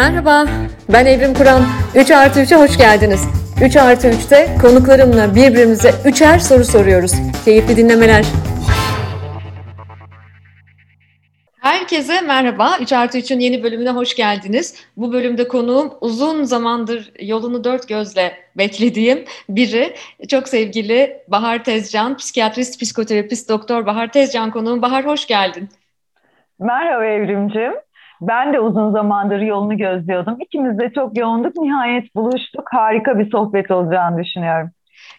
Merhaba, ben Evrim Kur'an. 3 artı 3'e hoş geldiniz. 3 artı 3'te konuklarımla birbirimize üçer soru soruyoruz. Keyifli dinlemeler. Herkese merhaba. 3 artı 3'ün yeni bölümüne hoş geldiniz. Bu bölümde konuğum uzun zamandır yolunu dört gözle beklediğim biri. Çok sevgili Bahar Tezcan, psikiyatrist, psikoterapist, doktor Bahar Tezcan konuğum. Bahar hoş geldin. Merhaba Evrimcim. Ben de uzun zamandır yolunu gözlüyordum. İkimiz de çok yoğunduk. Nihayet buluştuk. Harika bir sohbet olacağını düşünüyorum.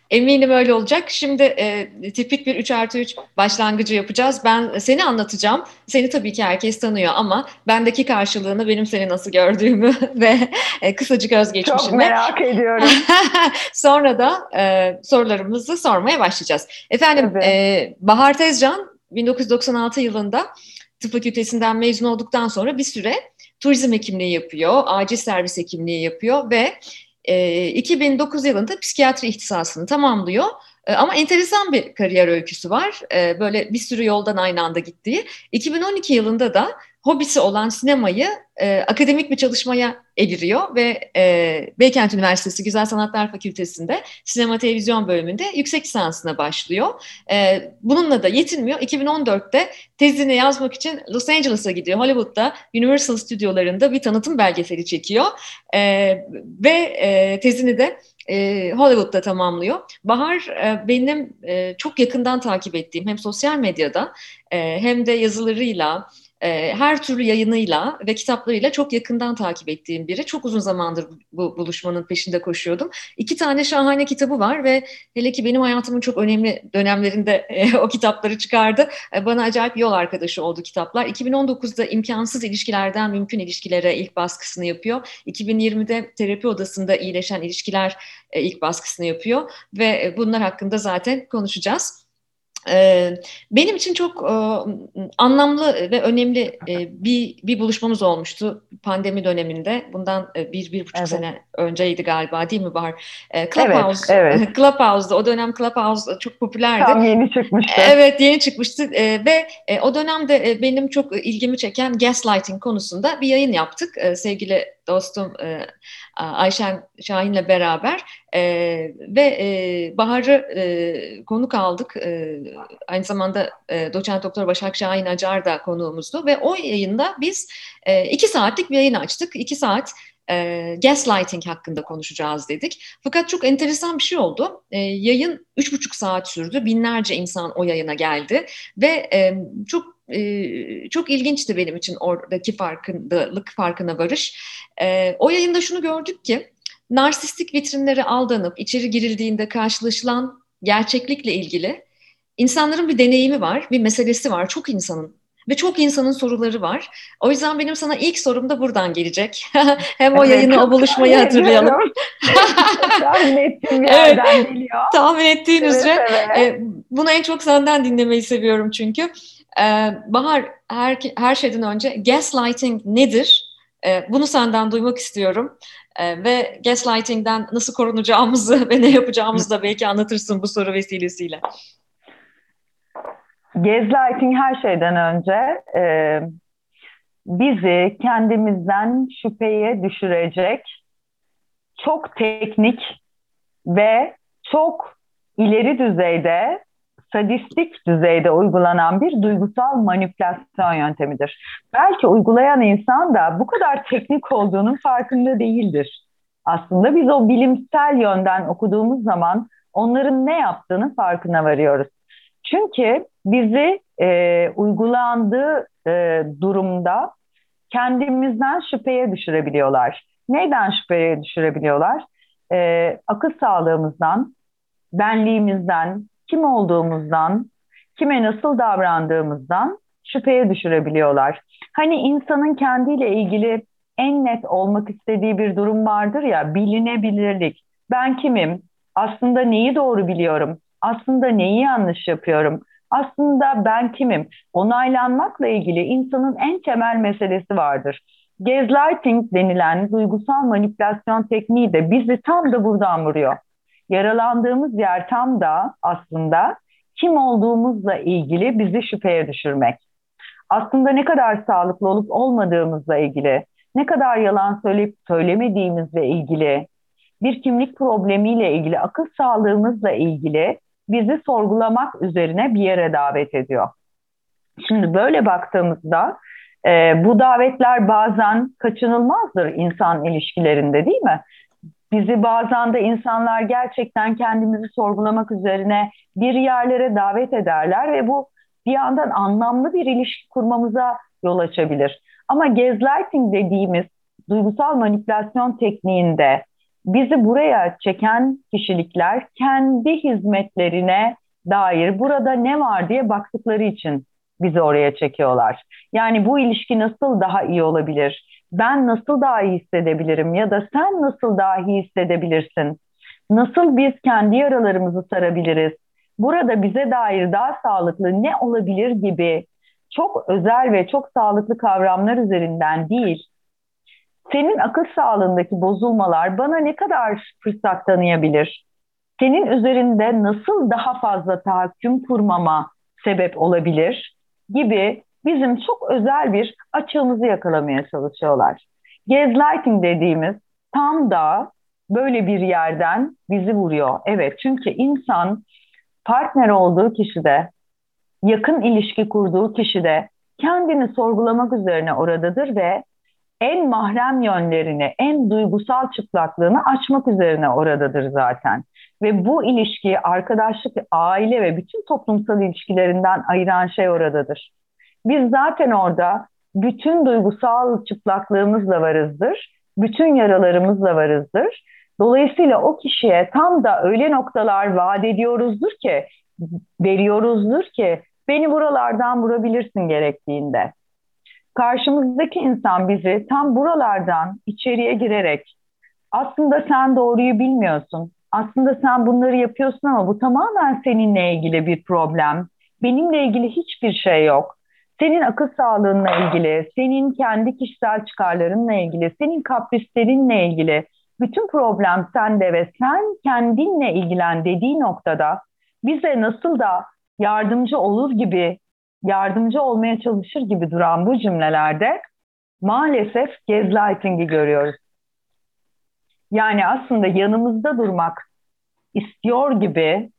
Eminim öyle olacak. Şimdi e, tipik bir 3 artı 3 başlangıcı yapacağız. Ben seni anlatacağım. Seni tabii ki herkes tanıyor ama bendeki karşılığını benim seni nasıl gördüğümü ve e, kısacık özgeçmişimi. Çok merak ediyorum. Sonra da e, sorularımızı sormaya başlayacağız. Efendim e, Bahar Tezcan 1996 yılında tıp fakültesinden mezun olduktan sonra bir süre turizm hekimliği yapıyor, acil servis hekimliği yapıyor ve e, 2009 yılında psikiyatri ihtisasını tamamlıyor. E, ama enteresan bir kariyer öyküsü var. E, böyle bir sürü yoldan aynı anda gittiği. 2012 yılında da hobisi olan sinemayı e, akademik bir çalışmaya eviriyor ve e, Beykent Üniversitesi Güzel Sanatlar Fakültesi'nde sinema televizyon bölümünde yüksek lisansına başlıyor. E, bununla da yetinmiyor. 2014'te tezini yazmak için Los Angeles'a gidiyor. Hollywood'da Universal stüdyolarında bir tanıtım belgeseli çekiyor e, ve e, tezini de e, Hollywood'da tamamlıyor. Bahar e, benim e, çok yakından takip ettiğim hem sosyal medyada e, hem de yazılarıyla e, her türlü yayınıyla ve kitaplarıyla çok yakından takip ettiğim biri. Çok uzun zamandır bu buluşmanın peşinde koşuyordum. İki tane şahane kitabı var ve hele ki benim hayatımın çok önemli dönemlerinde e, o kitapları çıkardı. E, bana acayip yol arkadaşı oldu kitaplar. 2019'da imkansız ilişkilerden mümkün ilişkilere ilk baskısını yapıyor. 2020'de terapi odasında iyileşen ilişkiler e, ilk baskısını yapıyor ve e, bunlar hakkında zaten konuşacağız. Benim için çok anlamlı ve önemli bir, bir buluşmamız olmuştu pandemi döneminde. Bundan bir, bir buçuk evet. sene önceydi galiba değil mi Bahar? Clubhouse, evet, evet. Clubhouse'da o dönem Clubhouse çok popülerdi. Tam yeni çıkmıştı. Evet yeni çıkmıştı ve o dönemde benim çok ilgimi çeken gaslighting konusunda bir yayın yaptık. Sevgili dostum Ayşen Şahin'le beraber e, ve e, Bahar'ı e, konuk aldık. E, aynı zamanda e, doçent doktor Başak Şahin Acar da konuğumuzdu ve o yayında biz e, iki saatlik bir yayın açtık. İki saat e, gaslighting hakkında konuşacağız dedik. Fakat çok enteresan bir şey oldu. E, yayın üç buçuk saat sürdü. Binlerce insan o yayına geldi ve e, çok e, çok ilginçti benim için oradaki farkındalık farkına varış. E, o yayında şunu gördük ki narsistik vitrinlere aldanıp içeri girildiğinde karşılaşılan gerçeklikle ilgili insanların bir deneyimi var, bir meselesi var. Çok insanın ve çok insanın soruları var. O yüzden benim sana ilk sorum da buradan gelecek. Hem o yayını, o buluşmayı hatırlayalım. tahmin ettiğim yerden evet, geliyor. Tahmin ettiğin evet, üzere. Evet. Bunu en çok senden dinlemeyi seviyorum çünkü. E, Bahar, her, her şeyden önce gaslighting nedir? E, bunu senden duymak istiyorum. E, ve gaslighting'den nasıl korunacağımızı ve ne yapacağımızı da belki anlatırsın bu soru vesilesiyle. Gaslighting her şeyden önce e, bizi kendimizden şüpheye düşürecek çok teknik ve çok ileri düzeyde sadistik düzeyde uygulanan bir duygusal manipülasyon yöntemidir. Belki uygulayan insan da bu kadar teknik olduğunun farkında değildir. Aslında biz o bilimsel yönden okuduğumuz zaman onların ne yaptığını farkına varıyoruz. Çünkü bizi e, uygulandığı e, durumda kendimizden şüpheye düşürebiliyorlar. Neyden şüpheye düşürebiliyorlar? E, akıl sağlığımızdan, benliğimizden, kim olduğumuzdan, kime nasıl davrandığımızdan şüpheye düşürebiliyorlar. Hani insanın kendiyle ilgili en net olmak istediği bir durum vardır ya, bilinebilirlik. Ben kimim? Aslında neyi doğru biliyorum? Aslında neyi yanlış yapıyorum? Aslında ben kimim? Onaylanmakla ilgili insanın en temel meselesi vardır. Gaslighting denilen duygusal manipülasyon tekniği de bizi tam da buradan vuruyor. Yaralandığımız yer tam da aslında kim olduğumuzla ilgili bizi şüpheye düşürmek. Aslında ne kadar sağlıklı olup olmadığımızla ilgili, ne kadar yalan söyleyip söylemediğimizle ilgili, bir kimlik problemiyle ilgili, akıl sağlığımızla ilgili bizi sorgulamak üzerine bir yere davet ediyor. Şimdi böyle baktığımızda e, bu davetler bazen kaçınılmazdır insan ilişkilerinde değil mi? Bizi bazen de insanlar gerçekten kendimizi sorgulamak üzerine bir yerlere davet ederler ve bu bir yandan anlamlı bir ilişki kurmamıza yol açabilir. Ama gaslighting dediğimiz duygusal manipülasyon tekniğinde bizi buraya çeken kişilikler kendi hizmetlerine dair burada ne var diye baktıkları için bizi oraya çekiyorlar. Yani bu ilişki nasıl daha iyi olabilir? Ben nasıl daha iyi hissedebilirim ya da sen nasıl daha iyi hissedebilirsin? Nasıl biz kendi yaralarımızı sarabiliriz? Burada bize dair daha sağlıklı ne olabilir gibi çok özel ve çok sağlıklı kavramlar üzerinden değil, senin akıl sağlığındaki bozulmalar bana ne kadar fırsat tanıyabilir? Senin üzerinde nasıl daha fazla tahakküm kurmama sebep olabilir? Gibi bizim çok özel bir açığımızı yakalamaya çalışıyorlar. Gaslighting dediğimiz tam da böyle bir yerden bizi vuruyor. Evet çünkü insan partner olduğu kişide, yakın ilişki kurduğu kişide kendini sorgulamak üzerine oradadır ve en mahrem yönlerini, en duygusal çıplaklığını açmak üzerine oradadır zaten. Ve bu ilişkiyi arkadaşlık, aile ve bütün toplumsal ilişkilerinden ayıran şey oradadır. Biz zaten orada bütün duygusal çıplaklığımızla varızdır, bütün yaralarımızla varızdır. Dolayısıyla o kişiye tam da öyle noktalar vaat ediyoruzdur ki, veriyoruzdur ki beni buralardan vurabilirsin gerektiğinde karşımızdaki insan bizi tam buralardan içeriye girerek aslında sen doğruyu bilmiyorsun. Aslında sen bunları yapıyorsun ama bu tamamen seninle ilgili bir problem. Benimle ilgili hiçbir şey yok. Senin akıl sağlığınla ilgili, senin kendi kişisel çıkarlarınla ilgili, senin kaprislerinle ilgili bütün problem sende ve sen kendinle ilgilen dediği noktada bize nasıl da yardımcı olur gibi yardımcı olmaya çalışır gibi duran bu cümlelerde maalesef gaslighting'i görüyoruz. Yani aslında yanımızda durmak istiyor gibi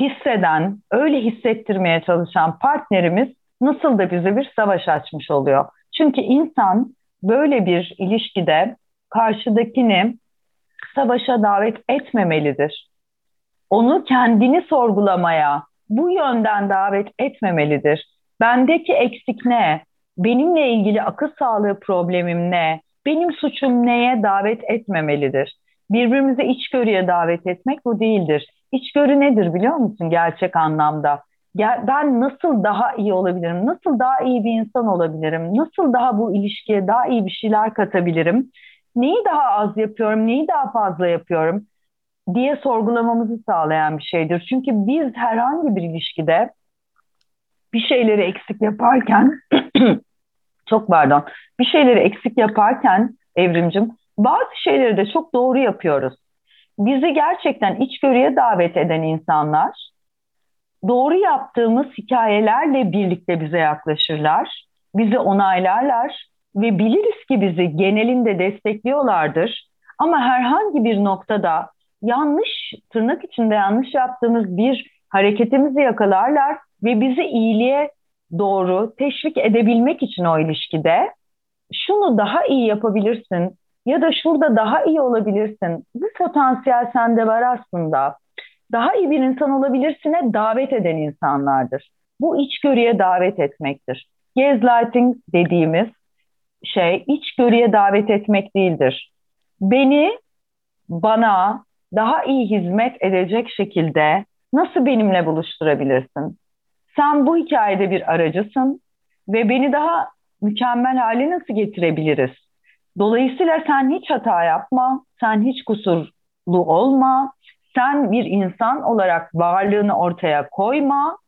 hisseden, öyle hissettirmeye çalışan partnerimiz nasıl da bize bir savaş açmış oluyor. Çünkü insan böyle bir ilişkide karşıdakini savaşa davet etmemelidir. Onu kendini sorgulamaya, bu yönden davet etmemelidir. Bendeki eksik ne? Benimle ilgili akıl sağlığı problemim ne? Benim suçum neye davet etmemelidir? Birbirimize içgörüye davet etmek bu değildir. İçgörü nedir biliyor musun gerçek anlamda? Ben nasıl daha iyi olabilirim? Nasıl daha iyi bir insan olabilirim? Nasıl daha bu ilişkiye daha iyi bir şeyler katabilirim? Neyi daha az yapıyorum? Neyi daha fazla yapıyorum? diye sorgulamamızı sağlayan bir şeydir. Çünkü biz herhangi bir ilişkide bir şeyleri eksik yaparken çok pardon bir şeyleri eksik yaparken evrimcim bazı şeyleri de çok doğru yapıyoruz. Bizi gerçekten içgörüye davet eden insanlar doğru yaptığımız hikayelerle birlikte bize yaklaşırlar, bizi onaylarlar ve biliriz ki bizi genelinde destekliyorlardır. Ama herhangi bir noktada yanlış, tırnak içinde yanlış yaptığımız bir hareketimizi yakalarlar ve bizi iyiliğe doğru teşvik edebilmek için o ilişkide şunu daha iyi yapabilirsin ya da şurada daha iyi olabilirsin. Bu potansiyel sende var aslında. Daha iyi bir insan olabilirsine davet eden insanlardır. Bu içgörüye davet etmektir. Gaslighting dediğimiz şey içgörüye davet etmek değildir. Beni bana daha iyi hizmet edecek şekilde nasıl benimle buluşturabilirsin? Sen bu hikayede bir aracısın ve beni daha mükemmel hale nasıl getirebiliriz? Dolayısıyla sen hiç hata yapma, sen hiç kusurlu olma, sen bir insan olarak varlığını ortaya koyma,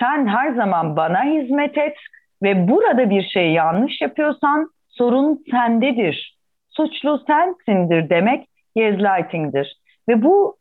sen her zaman bana hizmet et ve burada bir şey yanlış yapıyorsan sorun sendedir, suçlu sensindir demek gaslighting'dir. Ve bu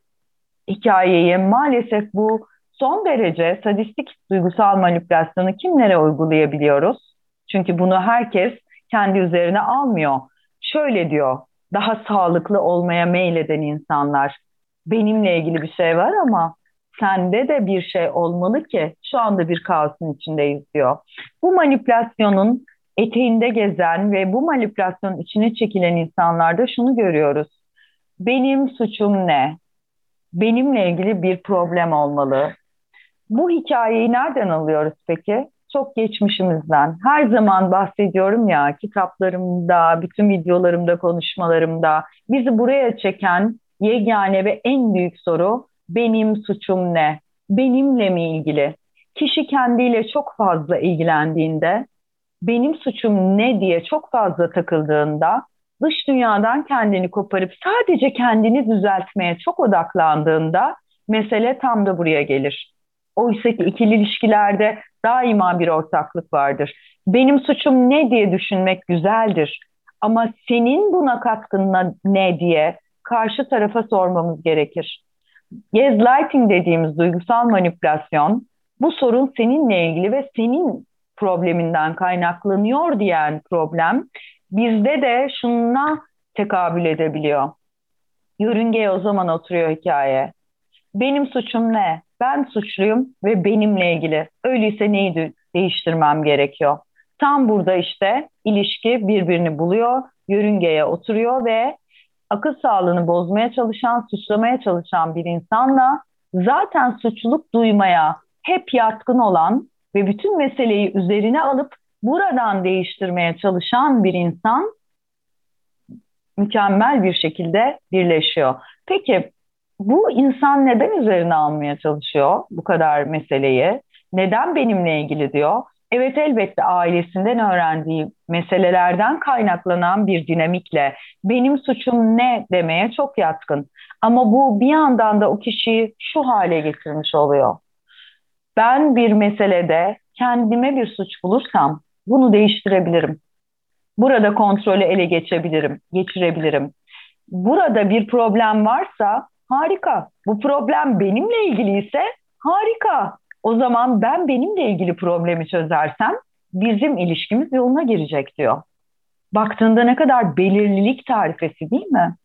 hikayeyi maalesef bu son derece sadistik duygusal manipülasyonu kimlere uygulayabiliyoruz? Çünkü bunu herkes kendi üzerine almıyor. Şöyle diyor, daha sağlıklı olmaya meyleden insanlar. Benimle ilgili bir şey var ama sende de bir şey olmalı ki şu anda bir kaosun içindeyiz diyor. Bu manipülasyonun eteğinde gezen ve bu manipülasyonun içine çekilen insanlarda şunu görüyoruz. Benim suçum ne? Benimle ilgili bir problem olmalı. Bu hikayeyi nereden alıyoruz peki? Çok geçmişimizden. Her zaman bahsediyorum ya kitaplarımda, bütün videolarımda, konuşmalarımda bizi buraya çeken yegane ve en büyük soru benim suçum ne? Benimle mi ilgili? Kişi kendiyle çok fazla ilgilendiğinde, benim suçum ne diye çok fazla takıldığında, dış dünyadan kendini koparıp sadece kendini düzeltmeye çok odaklandığında mesele tam da buraya gelir. Oysa ki ikili ilişkilerde daima bir ortaklık vardır. Benim suçum ne diye düşünmek güzeldir. Ama senin buna katkın ne diye karşı tarafa sormamız gerekir. Gaslighting dediğimiz duygusal manipülasyon bu sorun seninle ilgili ve senin probleminden kaynaklanıyor diyen problem bizde de şuna tekabül edebiliyor. Yörüngeye o zaman oturuyor hikaye. Benim suçum ne? Ben suçluyum ve benimle ilgili. Öyleyse neyi değiştirmem gerekiyor? Tam burada işte ilişki birbirini buluyor, yörüngeye oturuyor ve akıl sağlığını bozmaya çalışan, suçlamaya çalışan bir insanla zaten suçluluk duymaya hep yatkın olan ve bütün meseleyi üzerine alıp buradan değiştirmeye çalışan bir insan mükemmel bir şekilde birleşiyor. Peki bu insan neden üzerine almaya çalışıyor bu kadar meseleyi? Neden benimle ilgili diyor? Evet elbette ailesinden öğrendiği meselelerden kaynaklanan bir dinamikle benim suçum ne demeye çok yatkın. Ama bu bir yandan da o kişiyi şu hale getirmiş oluyor. Ben bir meselede kendime bir suç bulursam bunu değiştirebilirim. Burada kontrolü ele geçebilirim, geçirebilirim. Burada bir problem varsa harika. Bu problem benimle ilgili ise harika. O zaman ben benimle ilgili problemi çözersem bizim ilişkimiz yoluna girecek diyor. Baktığında ne kadar belirlilik tarifesi değil mi?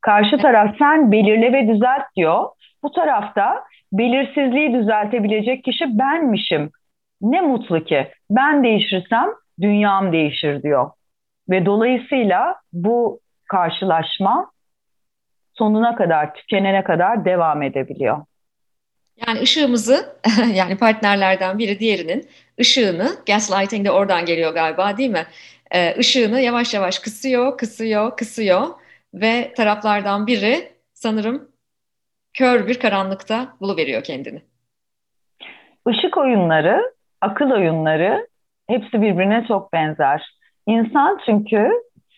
Karşı taraf sen belirle ve düzelt diyor. Bu tarafta belirsizliği düzeltebilecek kişi benmişim. Ne mutlu ki ben değişirsem dünyam değişir diyor. Ve dolayısıyla bu karşılaşma sonuna kadar, tükenene kadar devam edebiliyor. Yani ışığımızı yani partnerlerden biri diğerinin ışığını gaslighting de oradan geliyor galiba değil mi? Ee, ışığını yavaş yavaş kısıyor, kısıyor, kısıyor ve taraflardan biri sanırım kör bir karanlıkta buluveriyor kendini. Işık oyunları, akıl oyunları hepsi birbirine çok benzer. İnsan çünkü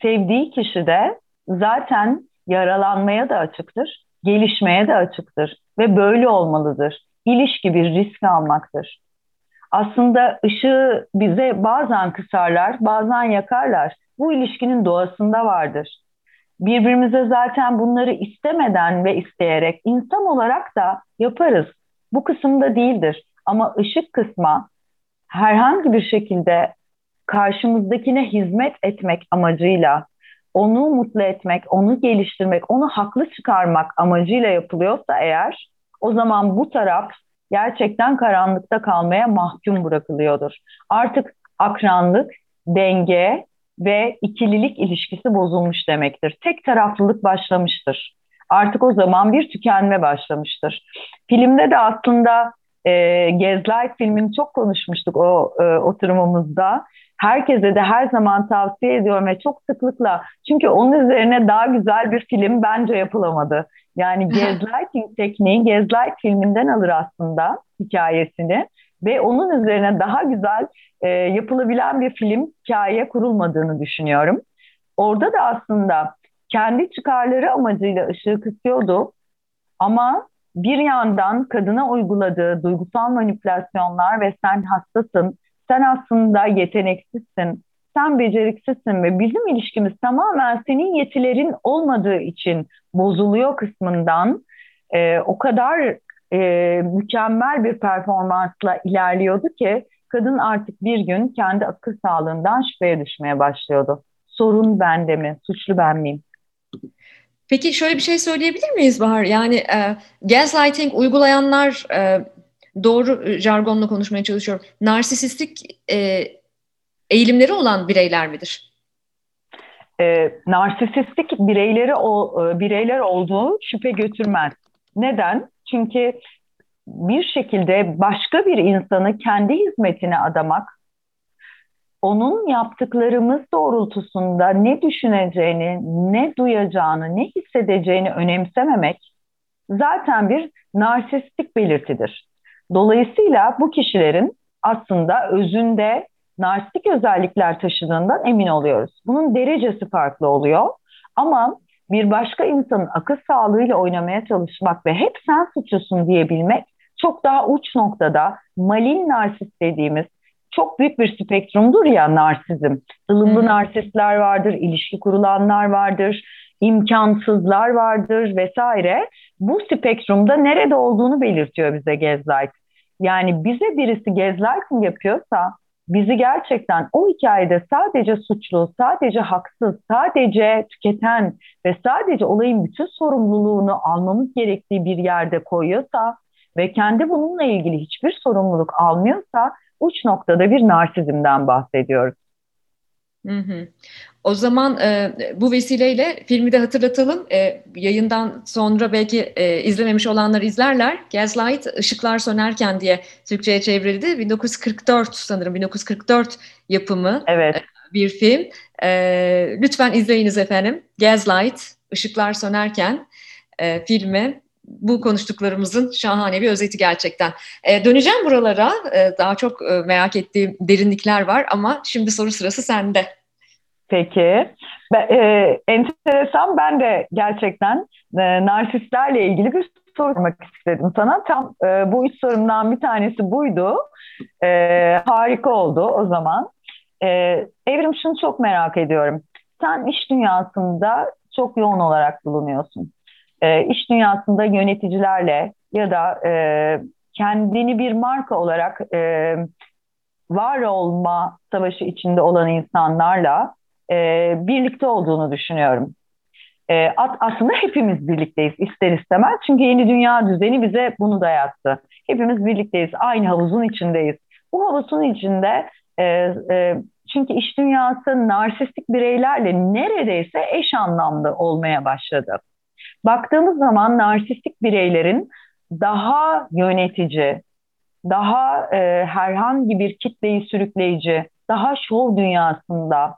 sevdiği kişide zaten yaralanmaya da açıktır, gelişmeye de açıktır ve böyle olmalıdır. İlişki bir risk almaktır. Aslında ışığı bize bazen kısarlar, bazen yakarlar. Bu ilişkinin doğasında vardır. Birbirimize zaten bunları istemeden ve isteyerek insan olarak da yaparız. Bu kısımda değildir. Ama ışık kısma herhangi bir şekilde karşımızdakine hizmet etmek amacıyla onu mutlu etmek, onu geliştirmek, onu haklı çıkarmak amacıyla yapılıyorsa eğer o zaman bu taraf gerçekten karanlıkta kalmaya mahkum bırakılıyordur. Artık akranlık, denge ve ikililik ilişkisi bozulmuş demektir. Tek taraflılık başlamıştır. Artık o zaman bir tükenme başlamıştır. Filmde de aslında e, Gezlight filmini çok konuşmuştuk o e, oturumumuzda. Herkese de her zaman tavsiye ediyorum ve çok sıklıkla çünkü onun üzerine daha güzel bir film bence yapılamadı. Yani Gaslighting tekniği Gaslight filminden alır aslında hikayesini ve onun üzerine daha güzel e, yapılabilen bir film hikaye kurulmadığını düşünüyorum. Orada da aslında kendi çıkarları amacıyla ışığı kısıyordu ama bir yandan kadına uyguladığı duygusal manipülasyonlar ve sen hastasın, sen aslında yeteneksizsin, sen beceriksizsin ve bizim ilişkimiz tamamen senin yetilerin olmadığı için bozuluyor kısmından e, o kadar e, mükemmel bir performansla ilerliyordu ki kadın artık bir gün kendi akıl sağlığından şüpheye düşmeye başlıyordu. Sorun bende mi? Suçlu ben miyim? Peki şöyle bir şey söyleyebilir miyiz Bahar? Yani e, gaslighting uygulayanlar e, doğru jargonla konuşmaya çalışıyorum. Narsisistik e, eğilimleri olan bireyler midir? E, narsisistik bireyleri o, e, bireyler olduğu şüphe götürmez. Neden? Çünkü bir şekilde başka bir insanı kendi hizmetine adamak, onun yaptıklarımız doğrultusunda ne düşüneceğini, ne duyacağını, ne hissedeceğini önemsememek zaten bir narsistik belirtidir. Dolayısıyla bu kişilerin aslında özünde narsistik özellikler taşıdığından emin oluyoruz. Bunun derecesi farklı oluyor ama bir başka insanın akıl sağlığıyla oynamaya çalışmak ve hep sen suçlusun diyebilmek çok daha uç noktada malin narsist dediğimiz çok büyük bir spektrumdur ya narsizm. Ilımlı hmm. narsistler vardır, ilişki kurulanlar vardır, imkansızlar vardır vesaire. Bu spektrumda nerede olduğunu belirtiyor bize Gaslight. Yani bize birisi gaslighting yapıyorsa bizi gerçekten o hikayede sadece suçlu, sadece haksız, sadece tüketen ve sadece olayın bütün sorumluluğunu almamız gerektiği bir yerde koyuyorsa ve kendi bununla ilgili hiçbir sorumluluk almıyorsa uç noktada bir narsizmden bahsediyoruz. Hı hı. O zaman e, bu vesileyle filmi de hatırlatalım. E, yayından sonra belki e, izlememiş olanlar izlerler. Gaslight Işıklar Sönerken diye Türkçe'ye çevrildi. 1944 sanırım 1944 yapımı evet. e, bir film. E, lütfen izleyiniz efendim. Gaslight Işıklar Sönerken e, filmi bu konuştuklarımızın şahane bir özeti gerçekten. E, döneceğim buralara. E, daha çok e, merak ettiğim derinlikler var ama şimdi soru sırası sende. Peki. Ben, e, enteresan. Ben de gerçekten e, narsistlerle ilgili bir sormak istedim sana. Tam e, bu üç sorumdan bir tanesi buydu. E, harika oldu o zaman. E, Evrim şunu çok merak ediyorum. Sen iş dünyasında çok yoğun olarak bulunuyorsun e, iş dünyasında yöneticilerle ya da e, kendini bir marka olarak e, var olma savaşı içinde olan insanlarla e, birlikte olduğunu düşünüyorum. E, aslında hepimiz birlikteyiz ister istemez. Çünkü yeni dünya düzeni bize bunu dayattı. Hepimiz birlikteyiz, aynı havuzun içindeyiz. Bu havuzun içinde e, e, çünkü iş dünyası narsistik bireylerle neredeyse eş anlamlı olmaya başladı. Baktığımız zaman narsistik bireylerin daha yönetici, daha e, herhangi bir kitleyi sürükleyici, daha şov dünyasında,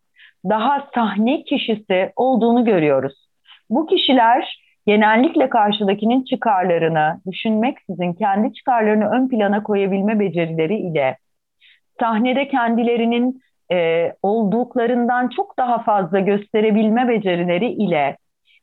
daha sahne kişisi olduğunu görüyoruz. Bu kişiler genellikle karşıdakinin çıkarlarını düşünmeksizin kendi çıkarlarını ön plana koyabilme becerileri ile sahnede kendilerinin e, olduklarından çok daha fazla gösterebilme becerileri ile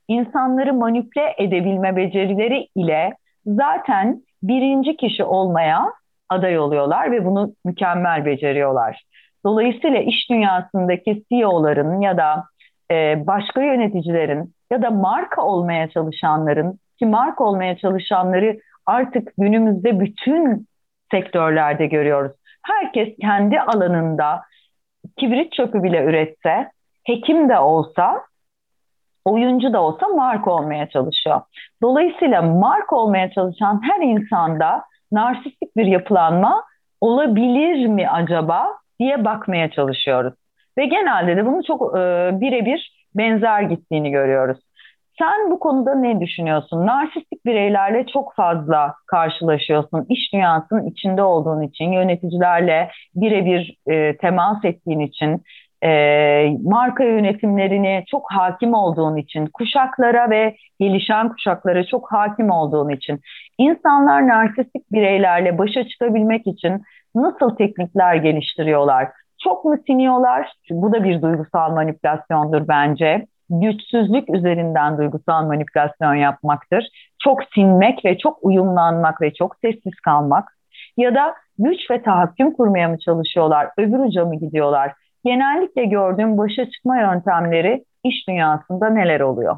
insanları manipüle edebilme becerileri ile zaten birinci kişi olmaya aday oluyorlar ve bunu mükemmel beceriyorlar. Dolayısıyla iş dünyasındaki CEO'ların ya da e, başka yöneticilerin ya da marka olmaya çalışanların ki marka olmaya çalışanları artık günümüzde bütün sektörlerde görüyoruz. Herkes kendi alanında kibrit çöpü bile üretse, hekim de olsa oyuncu da olsa marka olmaya çalışıyor. Dolayısıyla marka olmaya çalışan her insanda narsistik bir yapılanma olabilir mi acaba diye bakmaya çalışıyoruz. Ve genelde de bunu çok e, birebir benzer gittiğini görüyoruz. Sen bu konuda ne düşünüyorsun? Narsistik bireylerle çok fazla karşılaşıyorsun. İş dünyasının içinde olduğun için, yöneticilerle birebir e, temas ettiğin için, e, marka yönetimlerini çok hakim olduğun için, kuşaklara ve gelişen kuşaklara çok hakim olduğun için, insanlar narsistik bireylerle başa çıkabilmek için nasıl teknikler geliştiriyorlar? Çok mu siniyorlar? Bu da bir duygusal manipülasyondur bence. Güçsüzlük üzerinden duygusal manipülasyon yapmaktır. Çok sinmek ve çok uyumlanmak ve çok sessiz kalmak. Ya da güç ve tahakküm kurmaya mı çalışıyorlar? Öbür uca mı gidiyorlar? Genellikle gördüğüm başa çıkma yöntemleri iş dünyasında neler oluyor?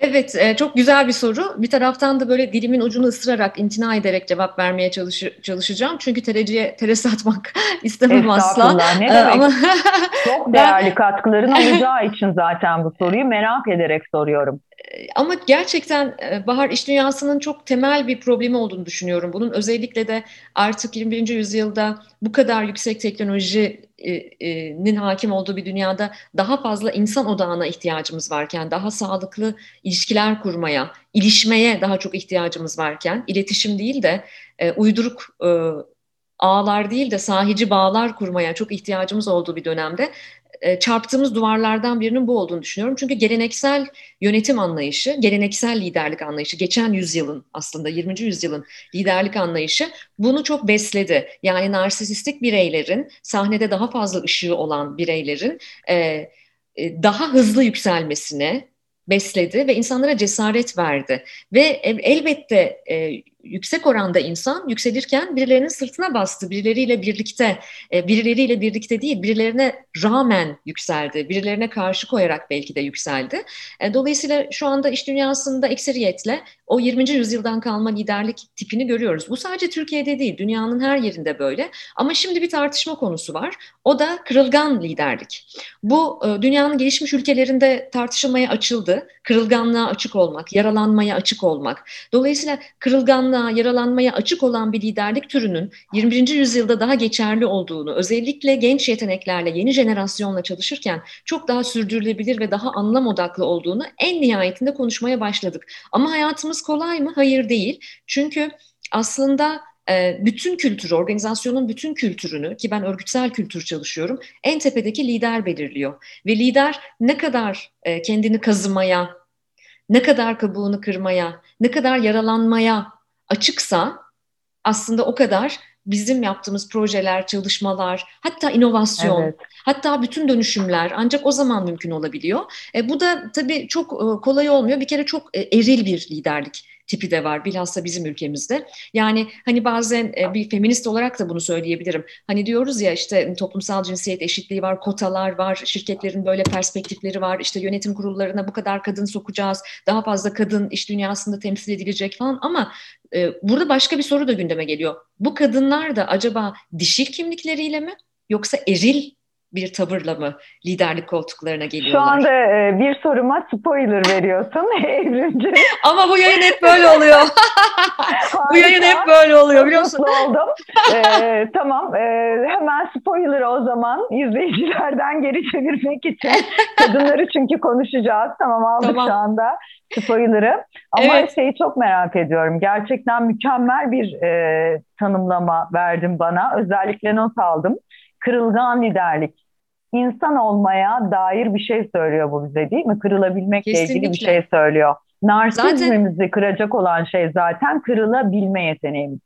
Evet, e, çok güzel bir soru. Bir taraftan da böyle dilimin ucunu ısırarak, imtina ederek cevap vermeye çalış çalışacağım. Çünkü tereciye tere satmak istemem asla. Ne e, demek? Ama çok değerli katkıların olacağı için zaten bu soruyu merak ederek soruyorum. E, ama gerçekten Bahar iş dünyasının çok temel bir problemi olduğunu düşünüyorum. Bunun özellikle de artık 21. yüzyılda bu kadar yüksek teknoloji nin hakim olduğu bir dünyada daha fazla insan odağına ihtiyacımız varken, daha sağlıklı ilişkiler kurmaya, ilişmeye daha çok ihtiyacımız varken, iletişim değil de uyduruk ağlar değil de sahici bağlar kurmaya çok ihtiyacımız olduğu bir dönemde e, çarptığımız duvarlardan birinin bu olduğunu düşünüyorum. Çünkü geleneksel yönetim anlayışı, geleneksel liderlik anlayışı, geçen yüzyılın aslında 20. yüzyılın liderlik anlayışı bunu çok besledi. Yani narsisistik bireylerin, sahnede daha fazla ışığı olan bireylerin e, e, daha hızlı yükselmesine, besledi ve insanlara cesaret verdi. Ve elbette e, yüksek oranda insan yükselirken birilerinin sırtına bastı, birileriyle birlikte, e, birileriyle birlikte değil, birilerine rağmen yükseldi, birilerine karşı koyarak belki de yükseldi. E, dolayısıyla şu anda iş dünyasında ekseriyetle o 20. yüzyıldan kalma liderlik tipini görüyoruz. Bu sadece Türkiye'de değil, dünyanın her yerinde böyle. Ama şimdi bir tartışma konusu var. O da kırılgan liderlik. Bu e, dünyanın gelişmiş ülkelerinde tartışılmaya açıldı. Kırılganlığa açık olmak, yaralanmaya açık olmak. Dolayısıyla kırılganlığa, yaralanmaya açık olan bir liderlik türünün 21. yüzyılda daha geçerli olduğunu, özellikle genç yeteneklerle, yeni jenerasyonla çalışırken çok daha sürdürülebilir ve daha anlam odaklı olduğunu en nihayetinde konuşmaya başladık. Ama hayatımız yapmamız kolay mı? Hayır değil. Çünkü aslında e, bütün kültürü, organizasyonun bütün kültürünü ki ben örgütsel kültür çalışıyorum, en tepedeki lider belirliyor. Ve lider ne kadar e, kendini kazımaya, ne kadar kabuğunu kırmaya, ne kadar yaralanmaya açıksa aslında o kadar bizim yaptığımız projeler, çalışmalar, hatta inovasyon, evet. hatta bütün dönüşümler ancak o zaman mümkün olabiliyor. E, bu da tabii çok e, kolay olmuyor. Bir kere çok e, eril bir liderlik tipi de var bilhassa bizim ülkemizde. Yani hani bazen e, bir feminist olarak da bunu söyleyebilirim. Hani diyoruz ya işte toplumsal cinsiyet eşitliği var, kotalar var, şirketlerin böyle perspektifleri var, işte yönetim kurullarına bu kadar kadın sokacağız, daha fazla kadın iş dünyasında temsil edilecek falan ama e, burada başka bir soru da gündeme geliyor. Bu kadınlar da acaba dişil kimlikleriyle mi yoksa eril bir tavırla mı liderlik koltuklarına geliyorlar? Şu anda e, bir soruma spoiler veriyorsun Evrimci. Ama bu yayın hep böyle oluyor. bu yayın hep böyle oluyor biliyor musun? oldum. ee, tamam ee, hemen spoiler o zaman izleyicilerden geri çevirmek için. Kadınları çünkü konuşacağız. Tamam aldık tamam. şu anda spoiler'ı. Ama evet. şeyi çok merak ediyorum. Gerçekten mükemmel bir e, tanımlama verdin bana. Özellikle not aldım kırılgan liderlik insan olmaya dair bir şey söylüyor bu bize değil mi? Kırılabilmekle Kesinlikle. ilgili bir şey söylüyor. Narsizmimizi zaten, kıracak olan şey zaten kırılabilme yeteneğimiz.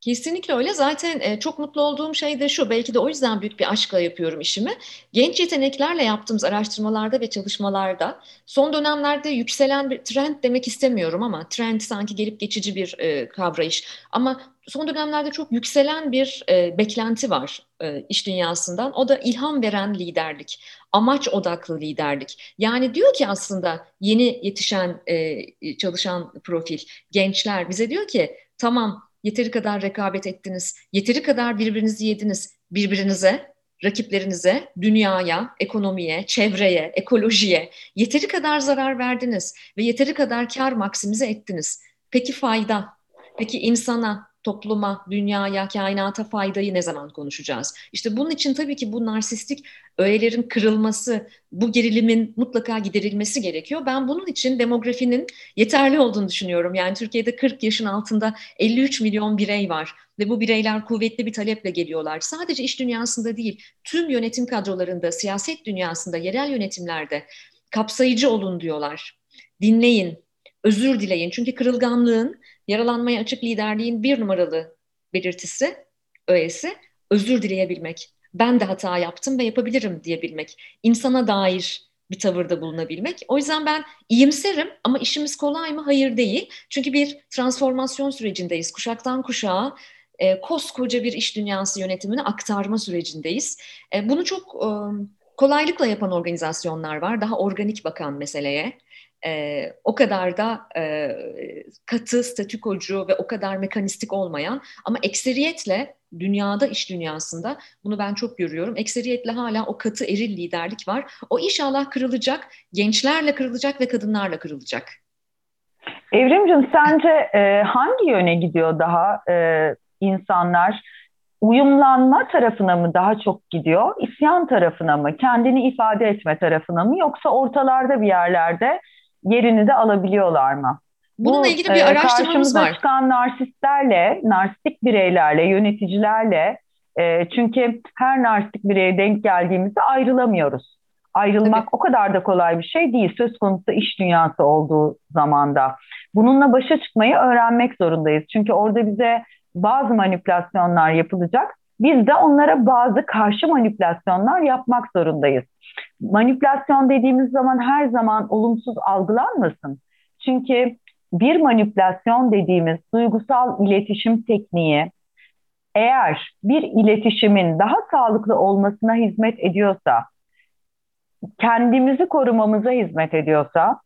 Kesinlikle öyle. Zaten e, çok mutlu olduğum şey de şu. Belki de o yüzden büyük bir aşkla yapıyorum işimi. Genç yeteneklerle yaptığımız araştırmalarda ve çalışmalarda son dönemlerde yükselen bir trend demek istemiyorum ama trend sanki gelip geçici bir e, kavrayış. Ama son dönemlerde çok yükselen bir e, beklenti var e, iş dünyasından. O da ilham veren liderlik, amaç odaklı liderlik. Yani diyor ki aslında yeni yetişen e, çalışan profil, gençler bize diyor ki tamam yeteri kadar rekabet ettiniz, yeteri kadar birbirinizi yediniz birbirinize, rakiplerinize, dünyaya, ekonomiye, çevreye, ekolojiye yeteri kadar zarar verdiniz ve yeteri kadar kar maksimize ettiniz. Peki fayda? Peki insana, topluma, dünyaya, kainata faydayı ne zaman konuşacağız? İşte bunun için tabii ki bu narsistik öğelerin kırılması, bu gerilimin mutlaka giderilmesi gerekiyor. Ben bunun için demografinin yeterli olduğunu düşünüyorum. Yani Türkiye'de 40 yaşın altında 53 milyon birey var ve bu bireyler kuvvetli bir taleple geliyorlar. Sadece iş dünyasında değil, tüm yönetim kadrolarında, siyaset dünyasında, yerel yönetimlerde kapsayıcı olun diyorlar. Dinleyin, özür dileyin. Çünkü kırılganlığın yaralanmaya açık liderliğin bir numaralı belirtisi, öğesi özür dileyebilmek. Ben de hata yaptım ve yapabilirim diyebilmek. İnsana dair bir tavırda bulunabilmek. O yüzden ben iyimserim ama işimiz kolay mı? Hayır değil. Çünkü bir transformasyon sürecindeyiz. Kuşaktan kuşağa e, koskoca bir iş dünyası yönetimini aktarma sürecindeyiz. E, bunu çok e, kolaylıkla yapan organizasyonlar var. Daha organik bakan meseleye. E, o kadar da e, katı, statükocu ve o kadar mekanistik olmayan ama ekseriyetle dünyada, iş dünyasında bunu ben çok görüyorum. Ekseriyetle hala o katı eril liderlik var. O inşallah kırılacak, gençlerle kırılacak ve kadınlarla kırılacak. Evrimcim sence e, hangi yöne gidiyor daha e, insanlar? Uyumlanma tarafına mı daha çok gidiyor, isyan tarafına mı, kendini ifade etme tarafına mı yoksa ortalarda bir yerlerde yerini de alabiliyorlar mı? Bununla ilgili bir e, araştırmamız var. çıkan narsistlerle, narsistik bireylerle, yöneticilerle e, çünkü her narsistik bireye denk geldiğimizde ayrılamıyoruz. Ayrılmak Tabii. o kadar da kolay bir şey değil. Söz konusu iş dünyası olduğu zamanda. Bununla başa çıkmayı öğrenmek zorundayız. Çünkü orada bize bazı manipülasyonlar yapılacak. Biz de onlara bazı karşı manipülasyonlar yapmak zorundayız. Manipülasyon dediğimiz zaman her zaman olumsuz algılanmasın. Çünkü bir manipülasyon dediğimiz duygusal iletişim tekniği eğer bir iletişimin daha sağlıklı olmasına hizmet ediyorsa, kendimizi korumamıza hizmet ediyorsa,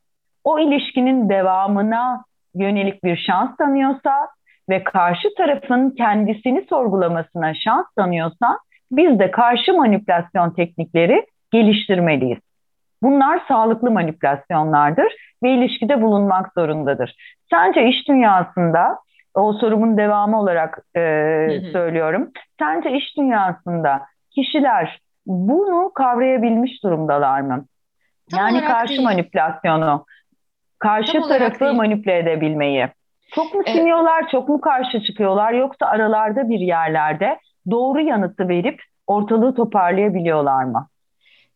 o ilişkinin devamına yönelik bir şans tanıyorsa ve karşı tarafın kendisini sorgulamasına şans tanıyorsa biz de karşı manipülasyon teknikleri geliştirmeliyiz. Bunlar sağlıklı manipülasyonlardır ve ilişkide bulunmak zorundadır. Sence iş dünyasında, o sorumun devamı olarak e, söylüyorum, sence iş dünyasında kişiler bunu kavrayabilmiş durumdalar mı? Tam yani karşı değil. manipülasyonu, karşı Tam tarafı manipüle edebilmeyi. Çok mu siniyorlar, evet. çok mu karşı çıkıyorlar yoksa aralarda bir yerlerde doğru yanıtı verip ortalığı toparlayabiliyorlar mı?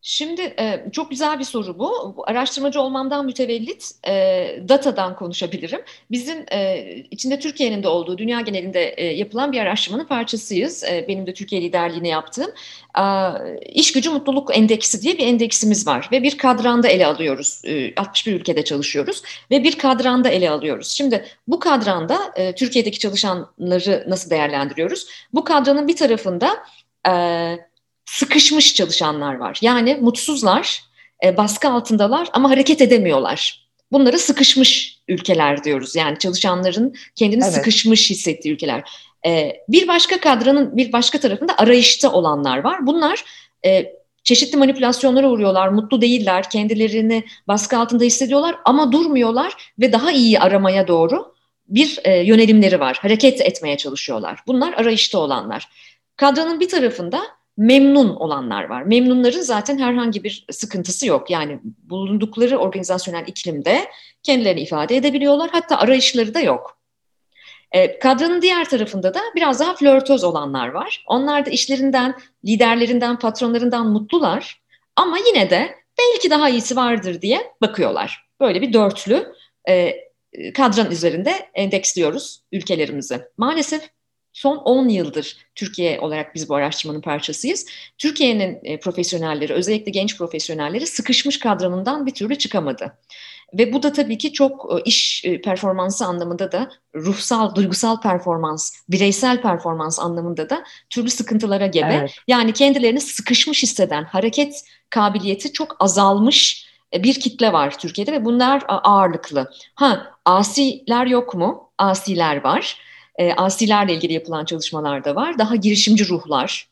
Şimdi e, çok güzel bir soru bu. araştırmacı olmamdan mütevellit e, datadan konuşabilirim. Bizim e, içinde Türkiye'nin de olduğu, dünya genelinde yapılan bir araştırmanın parçasıyız. Benim de Türkiye liderliğini yaptığım. E, İş Gücü Mutluluk Endeksi diye bir endeksimiz var ve bir kadranda ele alıyoruz. E, 61 ülkede çalışıyoruz ve bir kadranda ele alıyoruz. Şimdi bu kadranda e, Türkiye'deki çalışanları nasıl değerlendiriyoruz? Bu kadranın bir tarafında... sıkışmış çalışanlar var. Yani mutsuzlar, e, baskı altındalar ama hareket edemiyorlar. Bunları sıkışmış ülkeler diyoruz. Yani çalışanların kendini evet. sıkışmış hissettiği ülkeler. E, bir başka kadranın bir başka tarafında arayışta olanlar var. Bunlar e, çeşitli manipülasyonlara uğruyorlar, mutlu değiller, kendilerini baskı altında hissediyorlar ama durmuyorlar ve daha iyi aramaya doğru bir e, yönelimleri var. Hareket etmeye çalışıyorlar. Bunlar arayışta olanlar. Kadranın bir tarafında memnun olanlar var. Memnunların zaten herhangi bir sıkıntısı yok. Yani bulundukları organizasyonel iklimde kendilerini ifade edebiliyorlar. Hatta arayışları da yok. E, kadranın diğer tarafında da biraz daha flörtöz olanlar var. Onlar da işlerinden, liderlerinden, patronlarından mutlular. Ama yine de belki daha iyisi vardır diye bakıyorlar. Böyle bir dörtlü e, kadran üzerinde endeksliyoruz ülkelerimizi. Maalesef son 10 yıldır Türkiye olarak biz bu araştırmanın parçasıyız. Türkiye'nin e, profesyonelleri, özellikle genç profesyonelleri sıkışmış kadranından bir türlü çıkamadı. Ve bu da tabii ki çok e, iş e, performansı anlamında da ruhsal, duygusal performans, bireysel performans anlamında da türlü sıkıntılara gebe. Evet. Yani kendilerini sıkışmış hisseden, hareket kabiliyeti çok azalmış bir kitle var Türkiye'de ve bunlar ağırlıklı. Ha asiler yok mu? Asiler var e, asilerle ilgili yapılan çalışmalar da var. Daha girişimci ruhlar,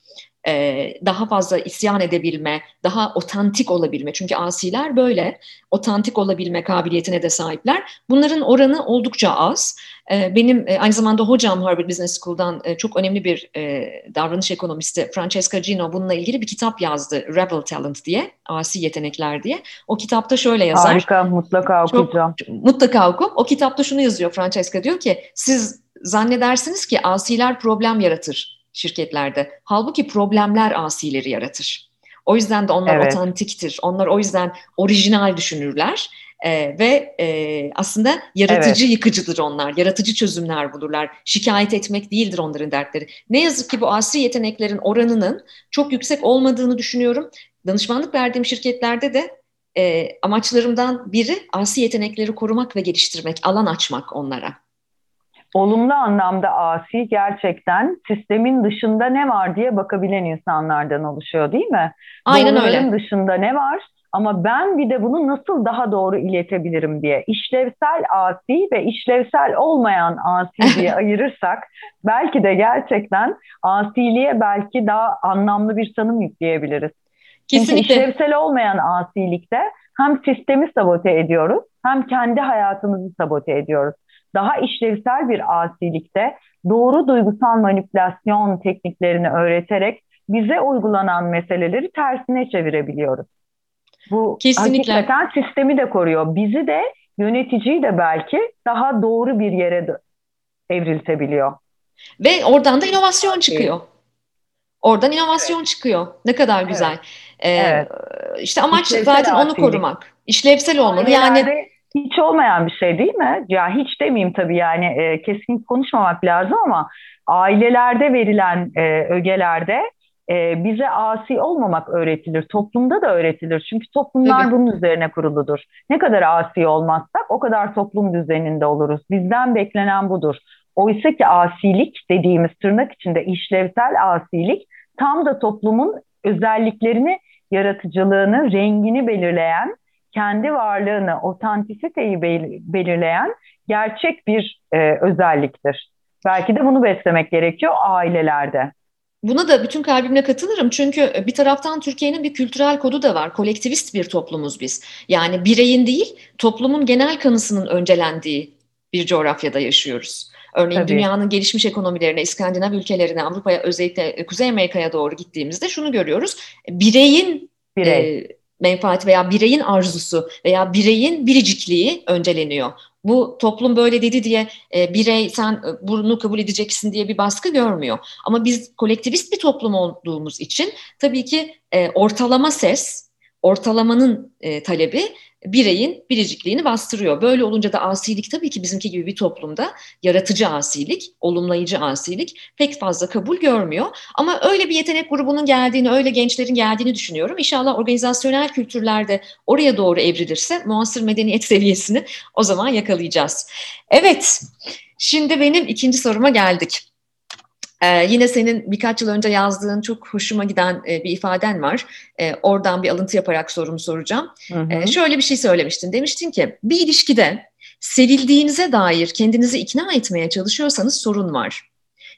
e, daha fazla isyan edebilme, daha otantik olabilme. Çünkü asiler böyle otantik olabilme kabiliyetine de sahipler. Bunların oranı oldukça az. E, benim e, aynı zamanda hocam Harvard Business School'dan e, çok önemli bir e, davranış ekonomisti Francesca Gino bununla ilgili bir kitap yazdı. Rebel Talent diye, asi yetenekler diye. O kitapta şöyle yazar. Harika, mutlaka okuyacağım. Çok, mutlaka oku. O kitapta şunu yazıyor Francesca diyor ki siz zannedersiniz ki asiler problem yaratır şirketlerde. Halbuki problemler asileri yaratır. O yüzden de onlar evet. otantiktir. Onlar o yüzden orijinal düşünürler. Ee, ve e, aslında yaratıcı evet. yıkıcıdır onlar. Yaratıcı çözümler bulurlar. Şikayet etmek değildir onların dertleri. Ne yazık ki bu asi yeteneklerin oranının çok yüksek olmadığını düşünüyorum. Danışmanlık verdiğim şirketlerde de e, amaçlarımdan biri asi yetenekleri korumak ve geliştirmek, alan açmak onlara. Olumlu anlamda asi gerçekten sistemin dışında ne var diye bakabilen insanlardan oluşuyor değil mi? Aynen Doğruların öyle. dışında ne var? Ama ben bir de bunu nasıl daha doğru iletebilirim diye işlevsel asi ve işlevsel olmayan asi diye ayırırsak belki de gerçekten asiliğe belki daha anlamlı bir tanım yükleyebiliriz. Kesinlikle. Çünkü işlevsel olmayan asilikte hem sistemi sabote ediyoruz hem kendi hayatımızı sabote ediyoruz. Daha işlevsel bir asilikte doğru duygusal manipülasyon tekniklerini öğreterek bize uygulanan meseleleri tersine çevirebiliyoruz. Bu Kesinlikle. hakikaten sistemi de koruyor. Bizi de yöneticiyi de belki daha doğru bir yere evriltebiliyor. Ve oradan da inovasyon çıkıyor. Oradan inovasyon evet. çıkıyor. Ne kadar güzel. Evet. Ee, evet. İşte amaç İşlevsel zaten onu korumak. İşlevsel olmalı. Yani hiç olmayan bir şey değil mi? Ya hiç demeyeyim tabii yani e, kesin konuşmamak lazım ama ailelerde verilen e, ögelerde e, bize asi olmamak öğretilir. Toplumda da öğretilir. Çünkü toplumlar evet. bunun üzerine kuruludur. Ne kadar asi olmazsak o kadar toplum düzeninde oluruz. Bizden beklenen budur. Oysa ki asilik dediğimiz tırnak içinde işlevsel asilik tam da toplumun özelliklerini, yaratıcılığını, rengini belirleyen, kendi varlığını, otantisiteyi belirleyen gerçek bir e, özelliktir. Belki de bunu beslemek gerekiyor ailelerde. Buna da bütün kalbimle katılırım çünkü e, bir taraftan Türkiye'nin bir kültürel kodu da var. Kolektivist bir toplumuz biz. Yani bireyin değil, toplumun genel kanısının öncelendiği bir coğrafyada yaşıyoruz. Örneğin Tabii. dünyanın gelişmiş ekonomilerine, İskandinav ülkelerine, Avrupa'ya özellikle Kuzey Amerika'ya doğru gittiğimizde şunu görüyoruz. Bireyin Birey. e, menfaati veya bireyin arzusu veya bireyin biricikliği önceleniyor bu toplum böyle dedi diye e, birey sen e, bunu kabul edeceksin diye bir baskı görmüyor. Ama biz kolektivist bir toplum olduğumuz için tabii ki e, ortalama ses, ortalamanın e, talebi bireyin biricikliğini bastırıyor. Böyle olunca da asilik tabii ki bizimki gibi bir toplumda yaratıcı asilik, olumlayıcı asilik pek fazla kabul görmüyor. Ama öyle bir yetenek grubunun geldiğini, öyle gençlerin geldiğini düşünüyorum. İnşallah organizasyonel kültürlerde oraya doğru evrilirse muasır medeniyet seviyesini o zaman yakalayacağız. Evet, şimdi benim ikinci soruma geldik. Ee, yine senin birkaç yıl önce yazdığın çok hoşuma giden e, bir ifaden var. E, oradan bir alıntı yaparak sorumu soracağım. Hı hı. E, şöyle bir şey söylemiştin. Demiştin ki bir ilişkide sevildiğinize dair kendinizi ikna etmeye çalışıyorsanız sorun var.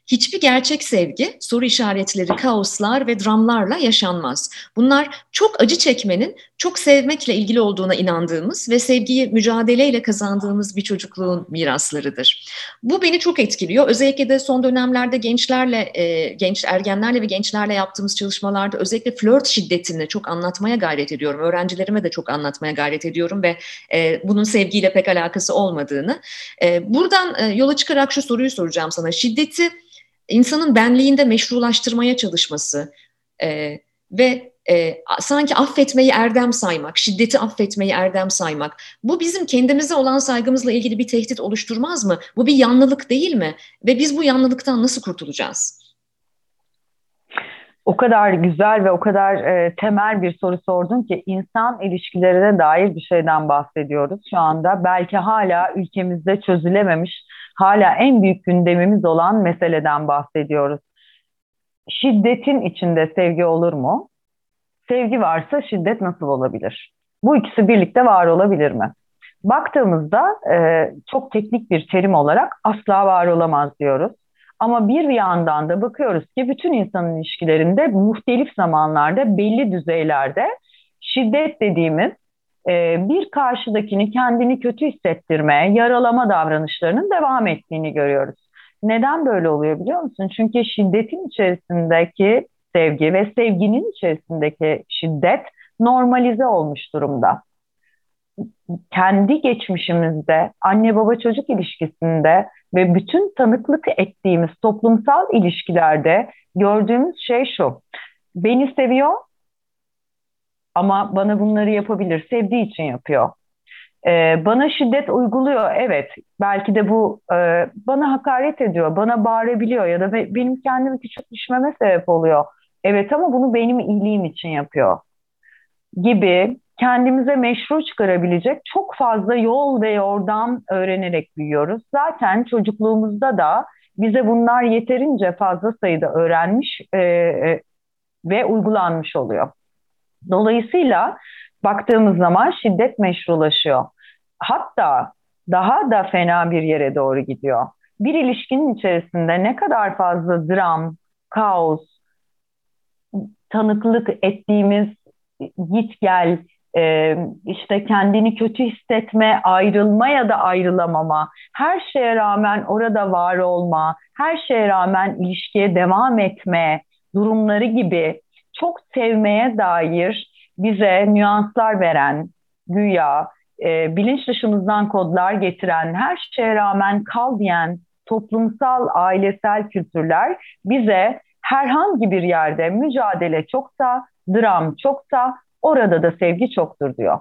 Hiçbir gerçek sevgi soru işaretleri, kaoslar ve dramlarla yaşanmaz. Bunlar çok acı çekmenin çok sevmekle ilgili olduğuna inandığımız ve sevgiyi mücadeleyle kazandığımız bir çocukluğun miraslarıdır. Bu beni çok etkiliyor. Özellikle de son dönemlerde gençlerle, e, genç ergenlerle ve gençlerle yaptığımız çalışmalarda özellikle flört şiddetini çok anlatmaya gayret ediyorum. Öğrencilerime de çok anlatmaya gayret ediyorum ve e, bunun sevgiyle pek alakası olmadığını. E, buradan e, yola çıkarak şu soruyu soracağım sana. Şiddeti insanın benliğinde meşrulaştırmaya çalışması e, ve e, sanki affetmeyi erdem saymak, şiddeti affetmeyi erdem saymak. Bu bizim kendimize olan saygımızla ilgili bir tehdit oluşturmaz mı? Bu bir yanlılık değil mi? Ve biz bu yanlılıktan nasıl kurtulacağız? O kadar güzel ve o kadar e, temel bir soru sordun ki insan ilişkilerine dair bir şeyden bahsediyoruz şu anda. Belki hala ülkemizde çözülememiş hala en büyük gündemimiz olan meseleden bahsediyoruz. Şiddetin içinde sevgi olur mu? Sevgi varsa şiddet nasıl olabilir? Bu ikisi birlikte var olabilir mi? Baktığımızda e, çok teknik bir terim olarak asla var olamaz diyoruz. Ama bir yandan da bakıyoruz ki bütün insan ilişkilerinde muhtelif zamanlarda belli düzeylerde şiddet dediğimiz bir karşıdakini kendini kötü hissettirme, yaralama davranışlarının devam ettiğini görüyoruz. Neden böyle oluyor biliyor musun? Çünkü şiddetin içerisindeki sevgi ve sevginin içerisindeki şiddet normalize olmuş durumda. Kendi geçmişimizde, anne baba çocuk ilişkisinde ve bütün tanıklık ettiğimiz toplumsal ilişkilerde gördüğümüz şey şu. Beni seviyor, ama bana bunları yapabilir. Sevdiği için yapıyor. Ee, bana şiddet uyguluyor. Evet. Belki de bu e, bana hakaret ediyor. Bana bağırabiliyor ya da be, benim kendimi küçük düşmeme sebep oluyor. Evet ama bunu benim iyiliğim için yapıyor. Gibi kendimize meşru çıkarabilecek çok fazla yol ve yordam öğrenerek büyüyoruz. Zaten çocukluğumuzda da bize bunlar yeterince fazla sayıda öğrenmiş e, e, ve uygulanmış oluyor. Dolayısıyla baktığımız zaman şiddet meşrulaşıyor. Hatta daha da fena bir yere doğru gidiyor. Bir ilişkinin içerisinde ne kadar fazla dram, kaos, tanıklık ettiğimiz git gel, e, işte kendini kötü hissetme, ayrılma ya da ayrılamama, her şeye rağmen orada var olma, her şeye rağmen ilişkiye devam etme durumları gibi çok sevmeye dair bize nüanslar veren, güya e, bilinç dışımızdan kodlar getiren, her şeye rağmen kal diyen toplumsal, ailesel kültürler bize herhangi bir yerde mücadele çoksa, dram çoksa orada da sevgi çoktur diyor.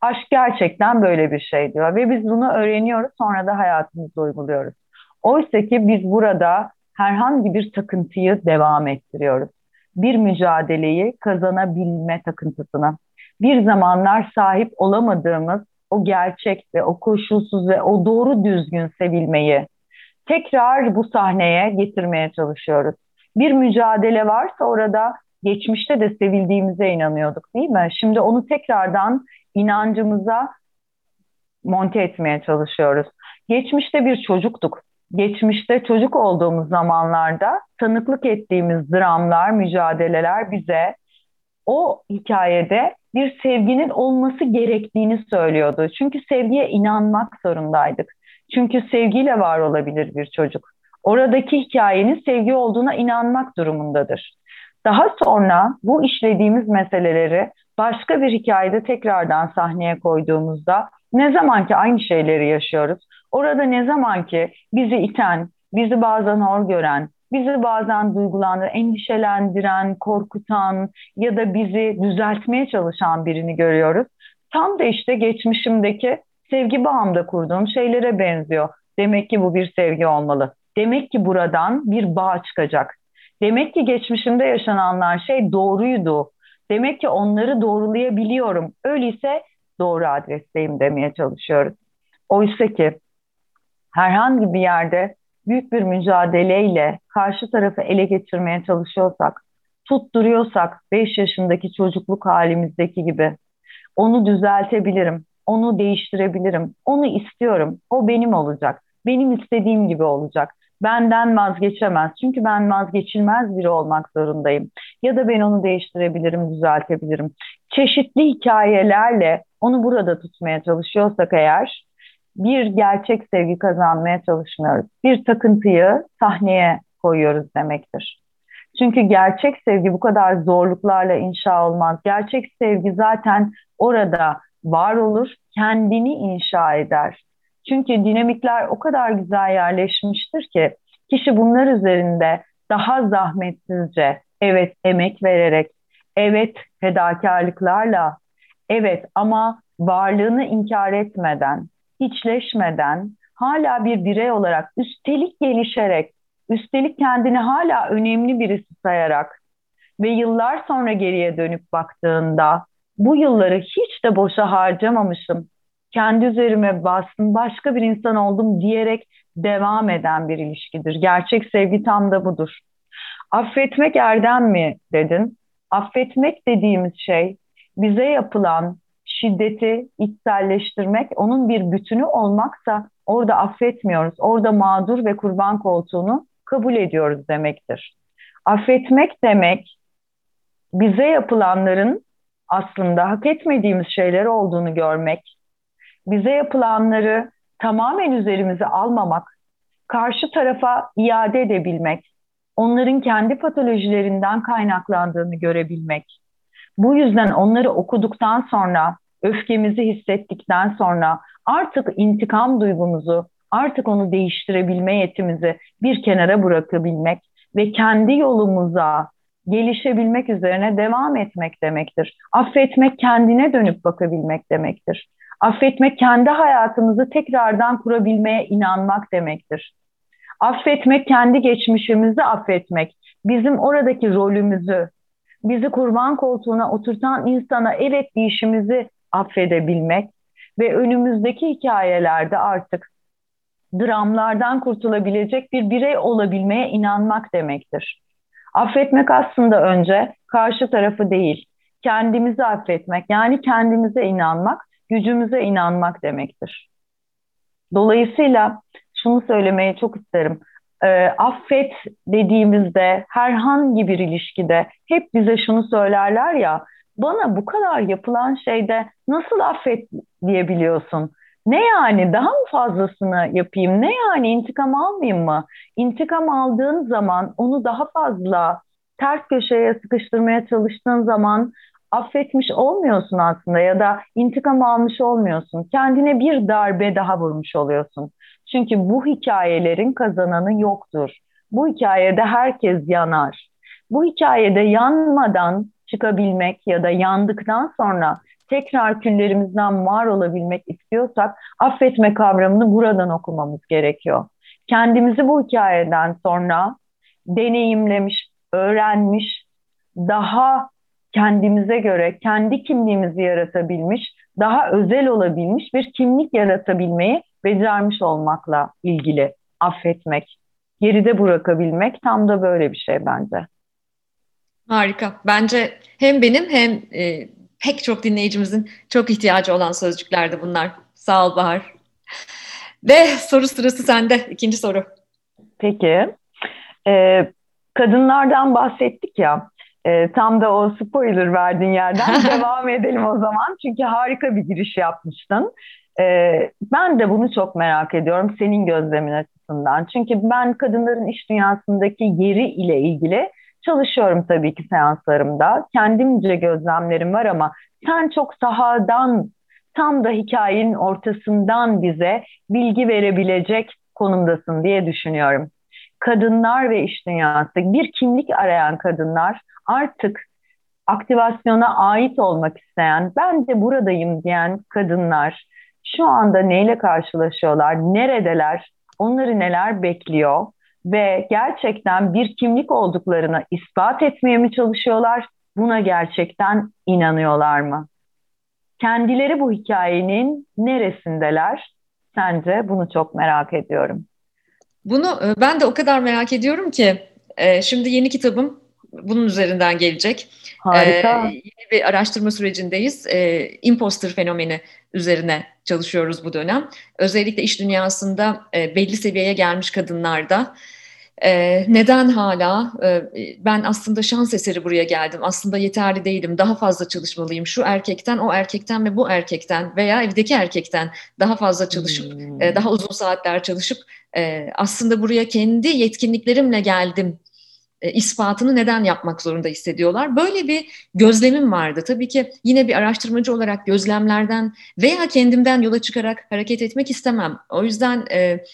Aşk gerçekten böyle bir şey diyor ve biz bunu öğreniyoruz sonra da hayatımızda uyguluyoruz. Oysa ki biz burada herhangi bir takıntıyı devam ettiriyoruz. Bir mücadeleyi kazanabilme takıntısına. Bir zamanlar sahip olamadığımız o gerçek ve o koşulsuz ve o doğru düzgün sevilmeyi tekrar bu sahneye getirmeye çalışıyoruz. Bir mücadele varsa orada geçmişte de sevildiğimize inanıyorduk değil mi? Şimdi onu tekrardan inancımıza monte etmeye çalışıyoruz. Geçmişte bir çocuktuk. Geçmişte çocuk olduğumuz zamanlarda tanıklık ettiğimiz dramlar, mücadeleler bize o hikayede bir sevginin olması gerektiğini söylüyordu. Çünkü sevgiye inanmak zorundaydık. Çünkü sevgiyle var olabilir bir çocuk. Oradaki hikayenin sevgi olduğuna inanmak durumundadır. Daha sonra bu işlediğimiz meseleleri başka bir hikayede tekrardan sahneye koyduğumuzda ne zaman ki aynı şeyleri yaşıyoruz, orada ne zaman ki bizi iten, bizi bazen hor gören, bizi bazen duygulandıran, endişelendiren, korkutan ya da bizi düzeltmeye çalışan birini görüyoruz. Tam da işte geçmişimdeki sevgi bağımda kurduğum şeylere benziyor. Demek ki bu bir sevgi olmalı. Demek ki buradan bir bağ çıkacak. Demek ki geçmişimde yaşananlar şey doğruydu. Demek ki onları doğrulayabiliyorum. Öyleyse doğru adresteyim demeye çalışıyoruz. Oysa ki herhangi bir yerde büyük bir mücadeleyle karşı tarafı ele geçirmeye çalışıyorsak, tutturuyorsak 5 yaşındaki çocukluk halimizdeki gibi onu düzeltebilirim, onu değiştirebilirim, onu istiyorum, o benim olacak, benim istediğim gibi olacak benden vazgeçemez. Çünkü ben vazgeçilmez biri olmak zorundayım. Ya da ben onu değiştirebilirim, düzeltebilirim. Çeşitli hikayelerle onu burada tutmaya çalışıyorsak eğer bir gerçek sevgi kazanmaya çalışmıyoruz. Bir takıntıyı sahneye koyuyoruz demektir. Çünkü gerçek sevgi bu kadar zorluklarla inşa olmaz. Gerçek sevgi zaten orada var olur, kendini inşa eder. Çünkü dinamikler o kadar güzel yerleşmiştir ki kişi bunlar üzerinde daha zahmetsizce, evet emek vererek, evet fedakarlıklarla, evet ama varlığını inkar etmeden, hiçleşmeden, hala bir birey olarak üstelik gelişerek, üstelik kendini hala önemli birisi sayarak ve yıllar sonra geriye dönüp baktığında bu yılları hiç de boşa harcamamışım kendi üzerime bastım, başka bir insan oldum diyerek devam eden bir ilişkidir. Gerçek sevgi tam da budur. Affetmek erdem mi dedin? Affetmek dediğimiz şey bize yapılan şiddeti içselleştirmek, onun bir bütünü olmaksa orada affetmiyoruz. Orada mağdur ve kurban koltuğunu kabul ediyoruz demektir. Affetmek demek bize yapılanların aslında hak etmediğimiz şeyler olduğunu görmek, bize yapılanları tamamen üzerimize almamak, karşı tarafa iade edebilmek, onların kendi patolojilerinden kaynaklandığını görebilmek. Bu yüzden onları okuduktan sonra, öfkemizi hissettikten sonra artık intikam duygumuzu, artık onu değiştirebilme yetimizi bir kenara bırakabilmek ve kendi yolumuza gelişebilmek üzerine devam etmek demektir. Affetmek kendine dönüp bakabilmek demektir. Affetmek kendi hayatımızı tekrardan kurabilmeye inanmak demektir. Affetmek kendi geçmişimizi affetmek, bizim oradaki rolümüzü, bizi kurban koltuğuna oturtan insana evet işimizi affedebilmek ve önümüzdeki hikayelerde artık dramlardan kurtulabilecek bir birey olabilmeye inanmak demektir. Affetmek aslında önce karşı tarafı değil, kendimizi affetmek yani kendimize inanmak, gücümüze inanmak demektir. Dolayısıyla şunu söylemeye çok isterim. E, affet dediğimizde herhangi bir ilişkide hep bize şunu söylerler ya bana bu kadar yapılan şeyde nasıl affet diyebiliyorsun? Ne yani daha mı fazlasını yapayım? Ne yani intikam almayayım mı? İntikam aldığın zaman onu daha fazla ters köşeye sıkıştırmaya çalıştığın zaman affetmiş olmuyorsun aslında ya da intikam almış olmuyorsun. Kendine bir darbe daha vurmuş oluyorsun. Çünkü bu hikayelerin kazananı yoktur. Bu hikayede herkes yanar. Bu hikayede yanmadan çıkabilmek ya da yandıktan sonra tekrar küllerimizden var olabilmek istiyorsak affetme kavramını buradan okumamız gerekiyor. Kendimizi bu hikayeden sonra deneyimlemiş, öğrenmiş, daha kendimize göre kendi kimliğimizi yaratabilmiş, daha özel olabilmiş bir kimlik yaratabilmeyi becermiş olmakla ilgili affetmek, geride bırakabilmek tam da böyle bir şey bence. Harika. Bence hem benim hem e, pek çok dinleyicimizin çok ihtiyacı olan sözcüklerdi bunlar. Sağ ol Bahar. Ve soru sırası sende. İkinci soru. Peki. Ee, kadınlardan bahsettik ya. E, tam da o spoiler verdiğin yerden devam edelim o zaman. Çünkü harika bir giriş yapmıştın. E, ben de bunu çok merak ediyorum senin gözlemin açısından. Çünkü ben kadınların iş dünyasındaki yeri ile ilgili çalışıyorum tabii ki seanslarımda. Kendimce gözlemlerim var ama sen çok sahadan, tam da hikayenin ortasından bize bilgi verebilecek konumdasın diye düşünüyorum. Kadınlar ve iş dünyası, bir kimlik arayan kadınlar artık aktivasyona ait olmak isteyen, ben de buradayım diyen kadınlar şu anda neyle karşılaşıyorlar, neredeler, onları neler bekliyor ve gerçekten bir kimlik olduklarını ispat etmeye mi çalışıyorlar, buna gerçekten inanıyorlar mı? Kendileri bu hikayenin neresindeler? Sence bunu çok merak ediyorum. Bunu e, ben de o kadar merak ediyorum ki e, şimdi yeni kitabım bunun üzerinden gelecek. Harika. Ee, yeni bir araştırma sürecindeyiz. Ee, imposter fenomeni üzerine çalışıyoruz bu dönem. Özellikle iş dünyasında e, belli seviyeye gelmiş kadınlarda ee, neden hala e, ben aslında şans eseri buraya geldim aslında yeterli değilim daha fazla çalışmalıyım şu erkekten o erkekten ve bu erkekten veya evdeki erkekten daha fazla çalışıp hmm. e, daha uzun saatler çalışıp e, aslında buraya kendi yetkinliklerimle geldim e, ispatını neden yapmak zorunda hissediyorlar? Böyle bir gözlemim vardı. Tabii ki yine bir araştırmacı olarak gözlemlerden veya kendimden yola çıkarak hareket etmek istemem. O yüzden e,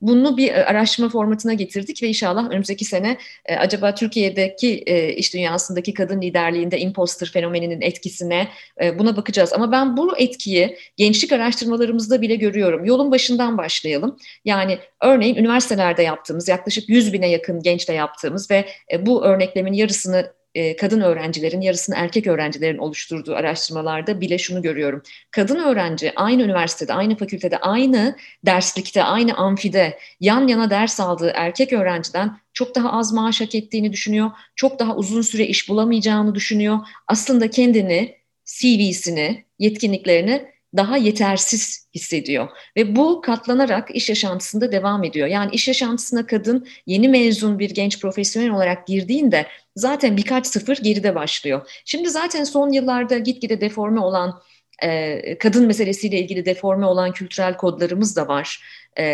bunu bir araştırma formatına getirdik ve inşallah önümüzdeki sene e, acaba Türkiye'deki e, iş dünyasındaki kadın liderliğinde imposter fenomeninin etkisine e, buna bakacağız. Ama ben bu etkiyi gençlik araştırmalarımızda bile görüyorum. Yolun başından başlayalım. Yani örneğin üniversitelerde yaptığımız yaklaşık 100 bine yakın gençle yaptığımız ve e, bu örneklemin yarısını e, kadın öğrencilerin yarısını erkek öğrencilerin oluşturduğu araştırmalarda bile şunu görüyorum. Kadın öğrenci aynı üniversitede, aynı fakültede, aynı derslikte, aynı amfide yan yana ders aldığı erkek öğrenciden çok daha az maaş hak ettiğini düşünüyor. Çok daha uzun süre iş bulamayacağını düşünüyor. Aslında kendini, CV'sini, yetkinliklerini daha yetersiz hissediyor ve bu katlanarak iş yaşantısında devam ediyor. Yani iş yaşantısına kadın yeni mezun bir genç profesyonel olarak girdiğinde zaten birkaç sıfır geride başlıyor. Şimdi zaten son yıllarda gitgide deforme olan e, kadın meselesiyle ilgili deforme olan kültürel kodlarımız da var. E,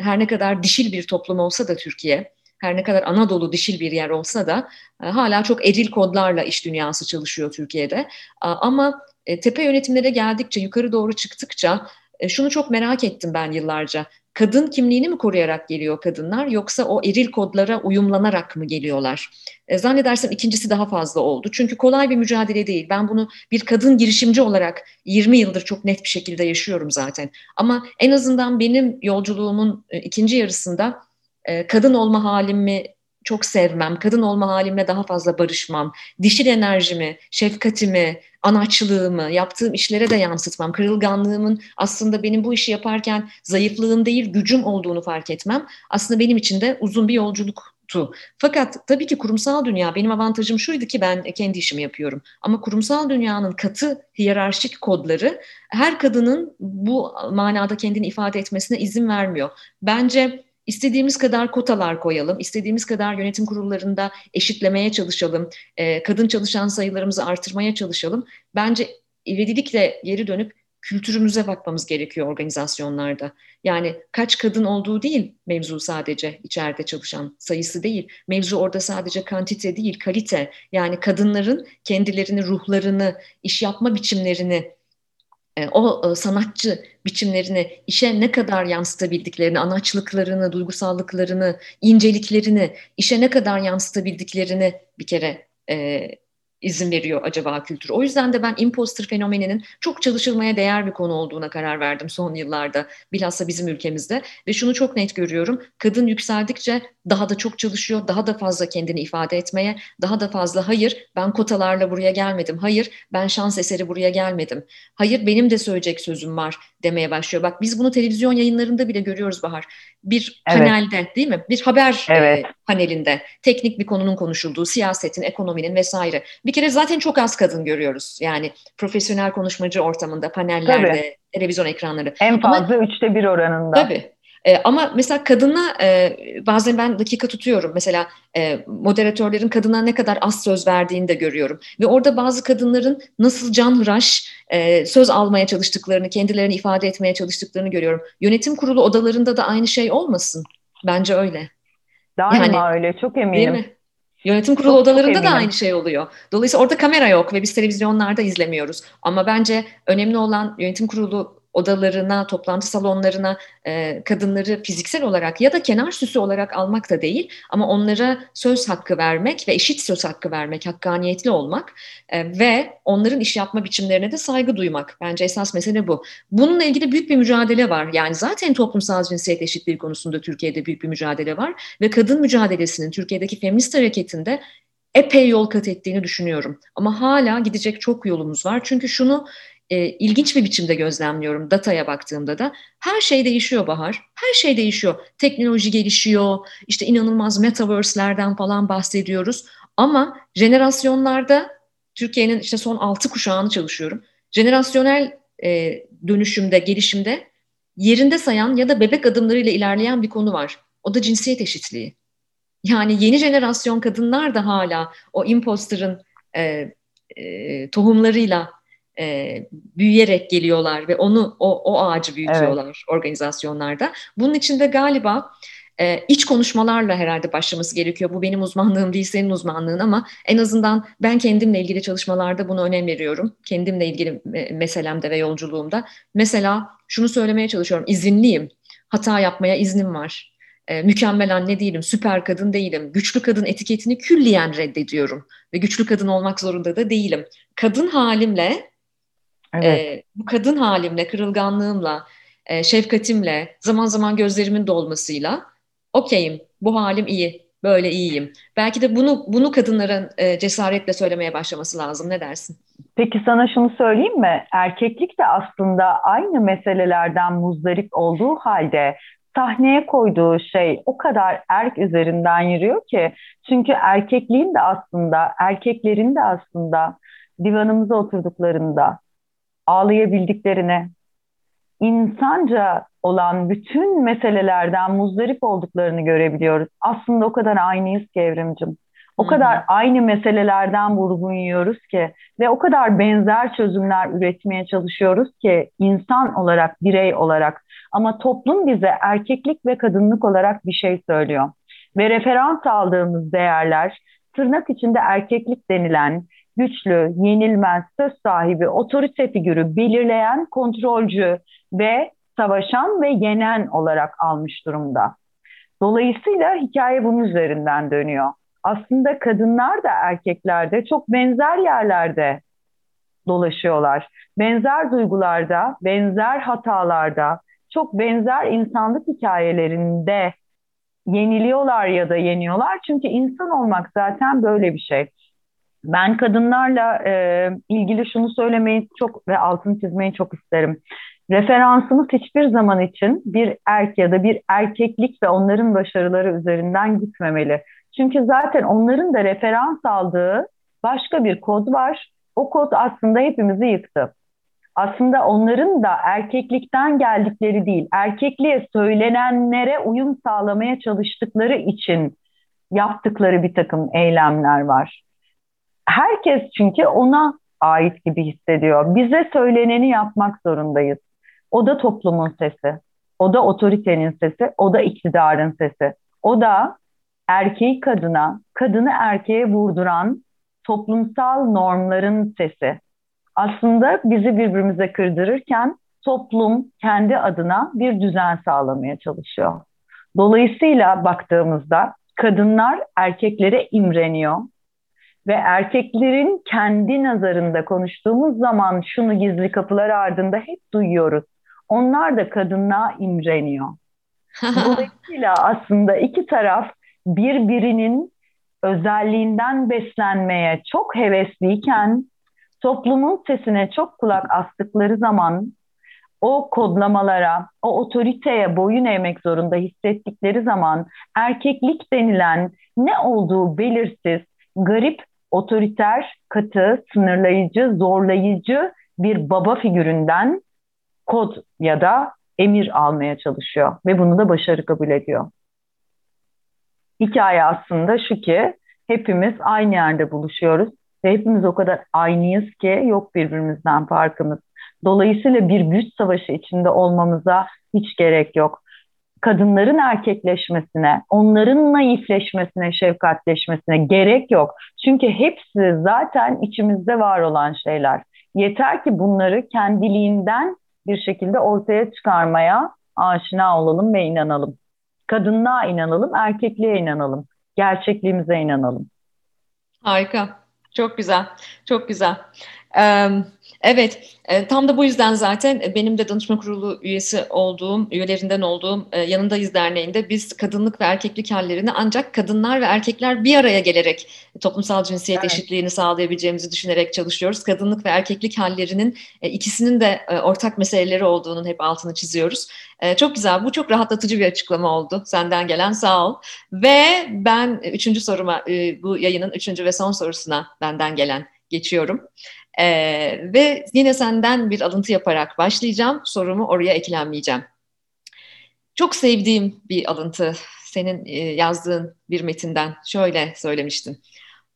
her ne kadar dişil bir toplum olsa da Türkiye, her ne kadar Anadolu dişil bir yer olsa da e, hala çok eril kodlarla iş dünyası çalışıyor Türkiye'de. Ama tepe yönetimlere geldikçe, yukarı doğru çıktıkça şunu çok merak ettim ben yıllarca. Kadın kimliğini mi koruyarak geliyor kadınlar yoksa o eril kodlara uyumlanarak mı geliyorlar? E, zannedersem ikincisi daha fazla oldu. Çünkü kolay bir mücadele değil. Ben bunu bir kadın girişimci olarak 20 yıldır çok net bir şekilde yaşıyorum zaten. Ama en azından benim yolculuğumun e, ikinci yarısında e, kadın olma halimi çok sevmem, kadın olma halimle daha fazla barışmam, dişil enerjimi, şefkatimi, anaçlığımı, yaptığım işlere de yansıtmam, kırılganlığımın aslında benim bu işi yaparken zayıflığım değil gücüm olduğunu fark etmem aslında benim için de uzun bir yolculuktu. Fakat tabii ki kurumsal dünya benim avantajım şuydu ki ben kendi işimi yapıyorum. Ama kurumsal dünyanın katı hiyerarşik kodları her kadının bu manada kendini ifade etmesine izin vermiyor. Bence İstediğimiz kadar kotalar koyalım, istediğimiz kadar yönetim kurullarında eşitlemeye çalışalım, e, kadın çalışan sayılarımızı artırmaya çalışalım. Bence ivedilikle geri dönüp kültürümüze bakmamız gerekiyor organizasyonlarda. Yani kaç kadın olduğu değil mevzu sadece içeride çalışan sayısı değil. Mevzu orada sadece kantite değil kalite. Yani kadınların kendilerini, ruhlarını, iş yapma biçimlerini o e, sanatçı biçimlerini işe ne kadar yansıtabildiklerini, anaçlıklarını, duygusallıklarını, inceliklerini işe ne kadar yansıtabildiklerini bir kere e, izin veriyor acaba kültür? O yüzden de ben imposter fenomeninin çok çalışılmaya değer bir konu olduğuna karar verdim son yıllarda. Bilhassa bizim ülkemizde. Ve şunu çok net görüyorum. Kadın yükseldikçe daha da çok çalışıyor, daha da fazla kendini ifade etmeye, daha da fazla hayır ben kotalarla buraya gelmedim, hayır ben şans eseri buraya gelmedim, hayır benim de söyleyecek sözüm var demeye başlıyor. Bak biz bunu televizyon yayınlarında bile görüyoruz Bahar. Bir evet. panelde değil mi? Bir haber evet. e, panelinde teknik bir konunun konuşulduğu, siyasetin, ekonominin vesaire. Bir kere zaten çok az kadın görüyoruz. Yani profesyonel konuşmacı ortamında, panellerde, tabii. televizyon ekranları. En fazla Ama, üçte bir oranında. Tabii. E, ama mesela kadına e, bazen ben dakika tutuyorum. Mesela e, moderatörlerin kadına ne kadar az söz verdiğini de görüyorum. Ve orada bazı kadınların nasıl canhıraş e, söz almaya çalıştıklarını, kendilerini ifade etmeye çalıştıklarını görüyorum. Yönetim kurulu odalarında da aynı şey olmasın. Bence öyle. Daima yani, öyle, çok eminim. Değil mi? Yönetim kurulu çok, odalarında çok da aynı şey oluyor. Dolayısıyla orada kamera yok ve biz televizyonlarda izlemiyoruz. Ama bence önemli olan yönetim kurulu odalarına, toplantı salonlarına e, kadınları fiziksel olarak ya da kenar süsü olarak almak da değil ama onlara söz hakkı vermek ve eşit söz hakkı vermek, hakkaniyetli olmak e, ve onların iş yapma biçimlerine de saygı duymak. Bence esas mesele bu. Bununla ilgili büyük bir mücadele var. Yani zaten toplumsal cinsiyet eşitliği konusunda Türkiye'de büyük bir mücadele var ve kadın mücadelesinin Türkiye'deki feminist hareketinde epey yol kat ettiğini düşünüyorum. Ama hala gidecek çok yolumuz var. Çünkü şunu e, ilginç bir biçimde gözlemliyorum dataya baktığımda da. Her şey değişiyor Bahar. Her şey değişiyor. Teknoloji gelişiyor. İşte inanılmaz metaverse'lerden falan bahsediyoruz. Ama jenerasyonlarda Türkiye'nin işte son altı kuşağını çalışıyorum. Jenerasyonel e, dönüşümde, gelişimde yerinde sayan ya da bebek adımlarıyla ilerleyen bir konu var. O da cinsiyet eşitliği. Yani yeni jenerasyon kadınlar da hala o imposter'ın e, e, tohumlarıyla e, büyüyerek geliyorlar ve onu o, o ağacı büyütüyorlar evet. organizasyonlarda. Bunun için de galiba e, iç konuşmalarla herhalde başlaması gerekiyor. Bu benim uzmanlığım değil senin uzmanlığın ama en azından ben kendimle ilgili çalışmalarda bunu önem veriyorum. Kendimle ilgili meselemde ve yolculuğumda. Mesela şunu söylemeye çalışıyorum. İzinliyim. Hata yapmaya iznim var. E, mükemmel anne değilim, süper kadın değilim. Güçlü kadın etiketini külliyen reddediyorum. Ve güçlü kadın olmak zorunda da değilim. Kadın halimle Evet. E, bu kadın halimle, kırılganlığımla, e, şefkatimle, zaman zaman gözlerimin dolmasıyla okeyim, bu halim iyi, böyle iyiyim. Belki de bunu bunu kadınların e, cesaretle söylemeye başlaması lazım. Ne dersin? Peki sana şunu söyleyeyim mi? Erkeklik de aslında aynı meselelerden muzdarip olduğu halde sahneye koyduğu şey o kadar erk üzerinden yürüyor ki. Çünkü erkekliğin de aslında, erkeklerin de aslında divanımıza oturduklarında ağlayabildiklerini, insanca olan bütün meselelerden muzdarip olduklarını görebiliyoruz. Aslında o kadar aynıyız ki Evrimcim. O kadar aynı meselelerden vurgun yiyoruz ki ve o kadar benzer çözümler üretmeye çalışıyoruz ki insan olarak, birey olarak. Ama toplum bize erkeklik ve kadınlık olarak bir şey söylüyor. Ve referans aldığımız değerler tırnak içinde erkeklik denilen güçlü, yenilmez, söz sahibi, otorite figürü belirleyen kontrolcü ve savaşan ve yenen olarak almış durumda. Dolayısıyla hikaye bunun üzerinden dönüyor. Aslında kadınlar da erkekler de çok benzer yerlerde dolaşıyorlar. Benzer duygularda, benzer hatalarda, çok benzer insanlık hikayelerinde yeniliyorlar ya da yeniyorlar. Çünkü insan olmak zaten böyle bir şey. Ben kadınlarla e, ilgili şunu söylemeyi çok ve altını çizmeyi çok isterim. Referansımız hiçbir zaman için bir erk ya da bir erkeklik ve onların başarıları üzerinden gitmemeli. Çünkü zaten onların da referans aldığı başka bir kod var. O kod aslında hepimizi yıktı. Aslında onların da erkeklikten geldikleri değil, erkekliğe söylenenlere uyum sağlamaya çalıştıkları için yaptıkları bir takım eylemler var. Herkes çünkü ona ait gibi hissediyor. Bize söyleneni yapmak zorundayız. O da toplumun sesi, o da otoritenin sesi, o da iktidarın sesi. O da erkeği kadına, kadını erkeğe vurduran toplumsal normların sesi. Aslında bizi birbirimize kırdırırken toplum kendi adına bir düzen sağlamaya çalışıyor. Dolayısıyla baktığımızda kadınlar erkeklere imreniyor ve erkeklerin kendi nazarında konuştuğumuz zaman şunu gizli kapılar ardında hep duyuyoruz. Onlar da kadınlığa imreniyor. Dolayısıyla aslında iki taraf birbirinin özelliğinden beslenmeye çok hevesliyken toplumun sesine çok kulak astıkları zaman o kodlamalara, o otoriteye boyun eğmek zorunda hissettikleri zaman erkeklik denilen ne olduğu belirsiz, garip, otoriter, katı, sınırlayıcı, zorlayıcı bir baba figüründen kod ya da emir almaya çalışıyor ve bunu da başarı kabul ediyor. Hikaye aslında şu ki hepimiz aynı yerde buluşuyoruz ve hepimiz o kadar aynıyız ki yok birbirimizden farkımız. Dolayısıyla bir güç savaşı içinde olmamıza hiç gerek yok. Kadınların erkekleşmesine, onların naifleşmesine, şefkatleşmesine gerek yok. Çünkü hepsi zaten içimizde var olan şeyler. Yeter ki bunları kendiliğinden bir şekilde ortaya çıkarmaya aşina olalım ve inanalım. Kadınlığa inanalım, erkekliğe inanalım, gerçekliğimize inanalım. Harika. Çok güzel. Çok güzel. Evet, e, tam da bu yüzden zaten benim de danışma kurulu üyesi olduğum, üyelerinden olduğum e, Yanındayız Derneği'nde biz kadınlık ve erkeklik hallerini ancak kadınlar ve erkekler bir araya gelerek toplumsal cinsiyet evet. eşitliğini sağlayabileceğimizi düşünerek çalışıyoruz. Kadınlık ve erkeklik hallerinin e, ikisinin de ortak meseleleri olduğunun hep altını çiziyoruz. Çok güzel, bu çok rahatlatıcı bir açıklama oldu senden gelen, sağ ol. Ve ben üçüncü soruma, bu yayının üçüncü ve son sorusuna benden gelen geçiyorum. Ee, ve yine senden bir alıntı yaparak başlayacağım. Sorumu oraya eklemleyeceğim. Çok sevdiğim bir alıntı. Senin e, yazdığın bir metinden şöyle söylemiştin.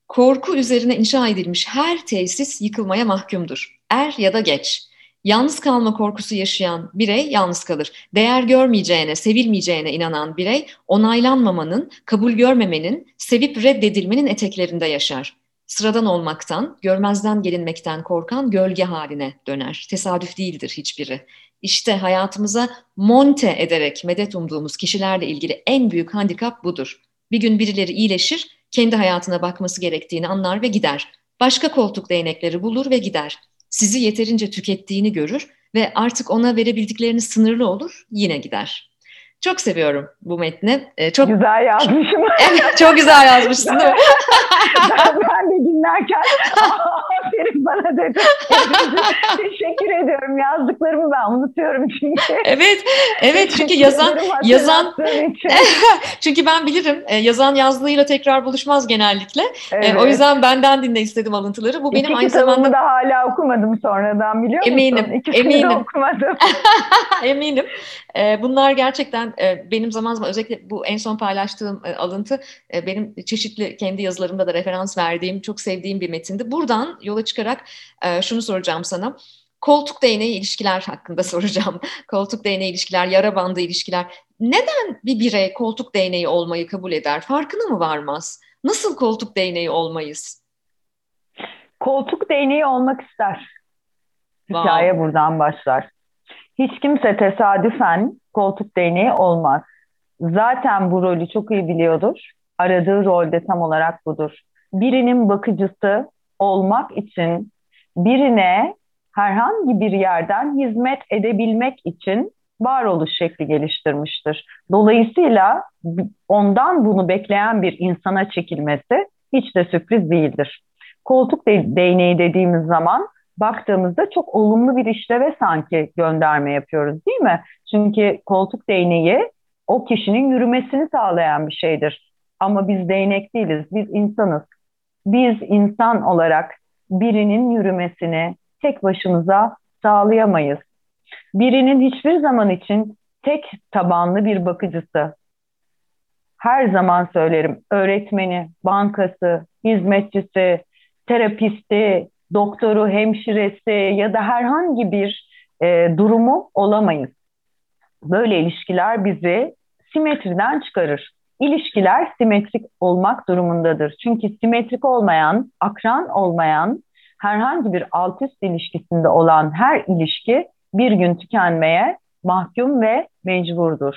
Korku üzerine inşa edilmiş her tesis yıkılmaya mahkumdur. Er ya da geç. Yalnız kalma korkusu yaşayan birey yalnız kalır. Değer görmeyeceğine, sevilmeyeceğine inanan birey onaylanmamanın, kabul görmemenin, sevip reddedilmenin eteklerinde yaşar sıradan olmaktan, görmezden gelinmekten korkan gölge haline döner. Tesadüf değildir hiçbiri. İşte hayatımıza monte ederek medet umduğumuz kişilerle ilgili en büyük handikap budur. Bir gün birileri iyileşir, kendi hayatına bakması gerektiğini anlar ve gider. Başka koltuk değnekleri bulur ve gider. Sizi yeterince tükettiğini görür ve artık ona verebildiklerini sınırlı olur, yine gider. Çok seviyorum bu metni. Ee, çok güzel yazmışım. evet, çok güzel yazmışsın değil mi? ben, ben de dinlerken aferin bana dedim. Teşekkür ediyorum. Yazdıklarımı ben unutuyorum çünkü. Evet, evet çünkü yazan yazan çünkü ben bilirim e, yazan yazlığıyla tekrar buluşmaz genellikle. E, evet. O yüzden benden dinle istedim alıntıları. Bu benim İki aynı zamanda da hala okumadım sonradan biliyor musun? Eminim. İkisini eminim. okumadım. eminim. E, bunlar gerçekten benim zaman zaman özellikle bu en son paylaştığım alıntı benim çeşitli kendi yazılarımda da referans verdiğim, çok sevdiğim bir metindi. Buradan yola çıkarak şunu soracağım sana. Koltuk değneği ilişkiler hakkında soracağım. koltuk değneği ilişkiler, yara bandı ilişkiler. Neden bir birey koltuk değneği olmayı kabul eder? Farkına mı varmaz? Nasıl koltuk değneği olmayız? Koltuk değneği olmak ister. Wow. Hikaye buradan başlar. Hiç kimse tesadüfen koltuk değneği olmaz. Zaten bu rolü çok iyi biliyordur. Aradığı rolde tam olarak budur. Birinin bakıcısı olmak için birine herhangi bir yerden hizmet edebilmek için varoluş şekli geliştirmiştir. Dolayısıyla ondan bunu bekleyen bir insana çekilmesi hiç de sürpriz değildir. Koltuk de değneği dediğimiz zaman baktığımızda çok olumlu bir işleve sanki gönderme yapıyoruz değil mi? Çünkü koltuk değneği o kişinin yürümesini sağlayan bir şeydir. Ama biz değnek değiliz, biz insanız. Biz insan olarak birinin yürümesini tek başımıza sağlayamayız. Birinin hiçbir zaman için tek tabanlı bir bakıcısı, her zaman söylerim öğretmeni, bankası, hizmetçisi, terapisti, doktoru, hemşiresi ya da herhangi bir e, durumu olamayız. Böyle ilişkiler bizi simetriden çıkarır. İlişkiler simetrik olmak durumundadır. Çünkü simetrik olmayan, akran olmayan, herhangi bir alt üst ilişkisinde olan her ilişki bir gün tükenmeye mahkum ve mecburdur.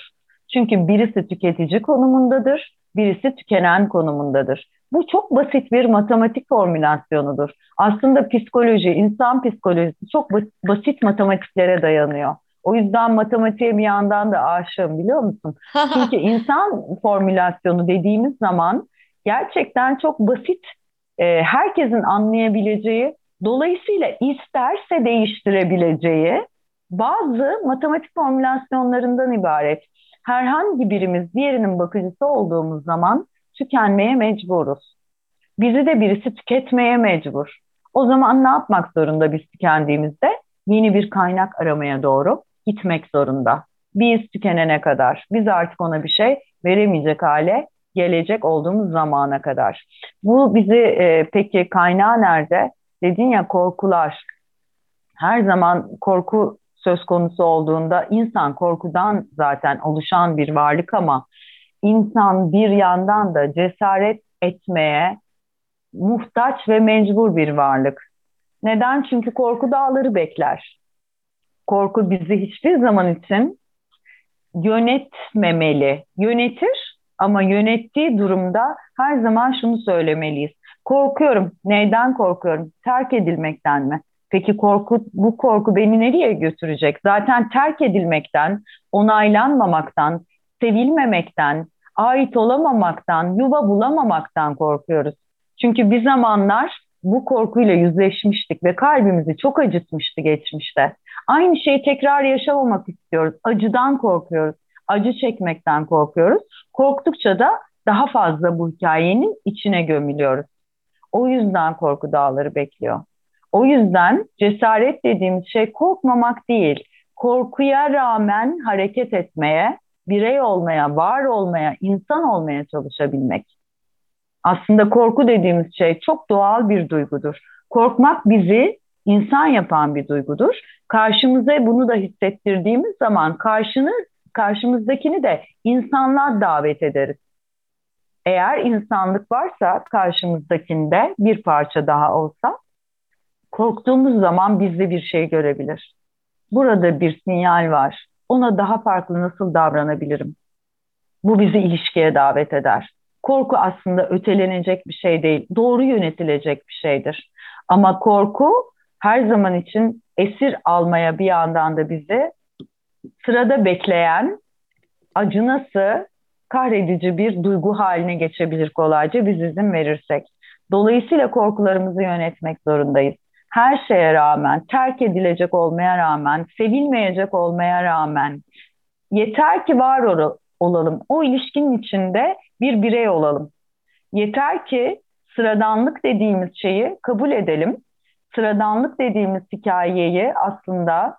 Çünkü birisi tüketici konumundadır, birisi tükenen konumundadır. Bu çok basit bir matematik formülasyonudur. Aslında psikoloji, insan psikolojisi çok basit matematiklere dayanıyor. O yüzden matematiğe bir yandan da aşığım biliyor musun? Çünkü insan formülasyonu dediğimiz zaman gerçekten çok basit, e, herkesin anlayabileceği, dolayısıyla isterse değiştirebileceği bazı matematik formülasyonlarından ibaret. Herhangi birimiz diğerinin bakıcısı olduğumuz zaman tükenmeye mecburuz. Bizi de birisi tüketmeye mecbur. O zaman ne yapmak zorunda biz tükendiğimizde? Yeni bir kaynak aramaya doğru gitmek zorunda. Biz tükenene kadar, biz artık ona bir şey veremeyecek hale gelecek olduğumuz zamana kadar. Bu bizi e, peki kaynağı nerede? Dedin ya korkular. Her zaman korku söz konusu olduğunda insan korkudan zaten oluşan bir varlık ama insan bir yandan da cesaret etmeye muhtaç ve mecbur bir varlık. Neden? Çünkü korku dağları bekler. Korku bizi hiçbir zaman için yönetmemeli. Yönetir ama yönettiği durumda her zaman şunu söylemeliyiz. Korkuyorum. Neyden korkuyorum? Terk edilmekten mi? Peki korku bu korku beni nereye götürecek? Zaten terk edilmekten, onaylanmamaktan, sevilmemekten, ait olamamaktan, yuva bulamamaktan korkuyoruz. Çünkü bir zamanlar bu korkuyla yüzleşmiştik ve kalbimizi çok acıtmıştı geçmişte. Aynı şeyi tekrar yaşamamak istiyoruz. Acıdan korkuyoruz. Acı çekmekten korkuyoruz. Korktukça da daha fazla bu hikayenin içine gömülüyoruz. O yüzden korku dağları bekliyor. O yüzden cesaret dediğimiz şey korkmamak değil. Korkuya rağmen hareket etmeye, birey olmaya, var olmaya, insan olmaya çalışabilmek. Aslında korku dediğimiz şey çok doğal bir duygudur. Korkmak bizi insan yapan bir duygudur. Karşımıza bunu da hissettirdiğimiz zaman karşını, karşımızdakini de insanlığa davet ederiz. Eğer insanlık varsa karşımızdakinde bir parça daha olsa korktuğumuz zaman bizde bir şey görebilir. Burada bir sinyal var. Ona daha farklı nasıl davranabilirim? Bu bizi ilişkiye davet eder. Korku aslında ötelenecek bir şey değil, doğru yönetilecek bir şeydir. Ama korku her zaman için esir almaya bir yandan da bizi sırada bekleyen acınası kahredici bir duygu haline geçebilir kolayca biz izin verirsek. Dolayısıyla korkularımızı yönetmek zorundayız her şeye rağmen, terk edilecek olmaya rağmen, sevilmeyecek olmaya rağmen yeter ki var ol olalım. O ilişkinin içinde bir birey olalım. Yeter ki sıradanlık dediğimiz şeyi kabul edelim. Sıradanlık dediğimiz hikayeyi aslında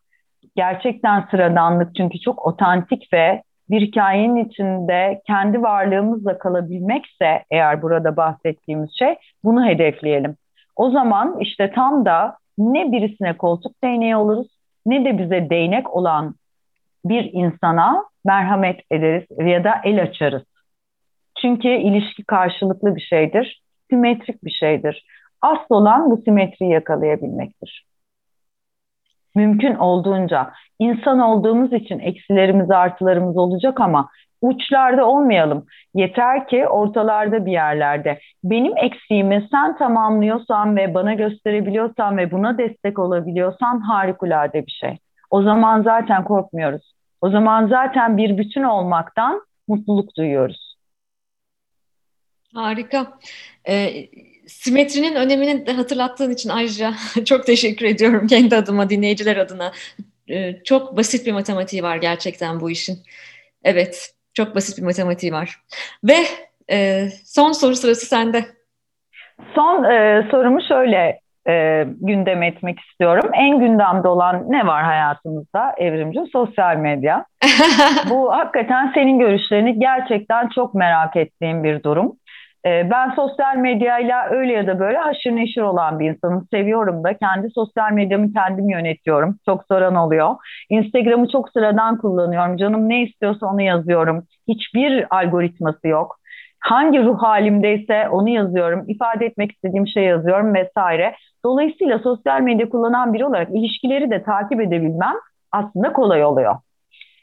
gerçekten sıradanlık çünkü çok otantik ve bir hikayenin içinde kendi varlığımızla kalabilmekse eğer burada bahsettiğimiz şey bunu hedefleyelim. O zaman işte tam da ne birisine koltuk değneği oluruz ne de bize değnek olan bir insana merhamet ederiz ya da el açarız. Çünkü ilişki karşılıklı bir şeydir, simetrik bir şeydir. Asıl olan bu simetriyi yakalayabilmektir. Mümkün olduğunca insan olduğumuz için eksilerimiz artılarımız olacak ama uçlarda olmayalım. Yeter ki ortalarda bir yerlerde. Benim eksiğimi sen tamamlıyorsan ve bana gösterebiliyorsan ve buna destek olabiliyorsan harikulade bir şey. O zaman zaten korkmuyoruz. O zaman zaten bir bütün olmaktan mutluluk duyuyoruz. Harika. Ee, simetrinin önemini de hatırlattığın için ayrıca çok teşekkür ediyorum kendi adıma, dinleyiciler adına. Ee, çok basit bir matematiği var gerçekten bu işin. Evet, çok basit bir matematiği var. Ve e, son soru sırası sende. Son e, sorumu şöyle e, gündem etmek istiyorum. En gündemde olan ne var hayatımızda Evrimci? Sosyal medya. Bu hakikaten senin görüşlerini gerçekten çok merak ettiğim bir durum. E, ben sosyal medyayla öyle ya da böyle haşır neşir olan bir insanım. Seviyorum da. Kendi sosyal medyamı kendim yönetiyorum. Çok soran oluyor. Instagram'ı çok sıradan kullanıyorum. Canım ne istiyorsa onu yazıyorum. Hiçbir algoritması yok hangi ruh halimdeyse onu yazıyorum, ifade etmek istediğim şey yazıyorum vesaire. Dolayısıyla sosyal medya kullanan biri olarak ilişkileri de takip edebilmem aslında kolay oluyor.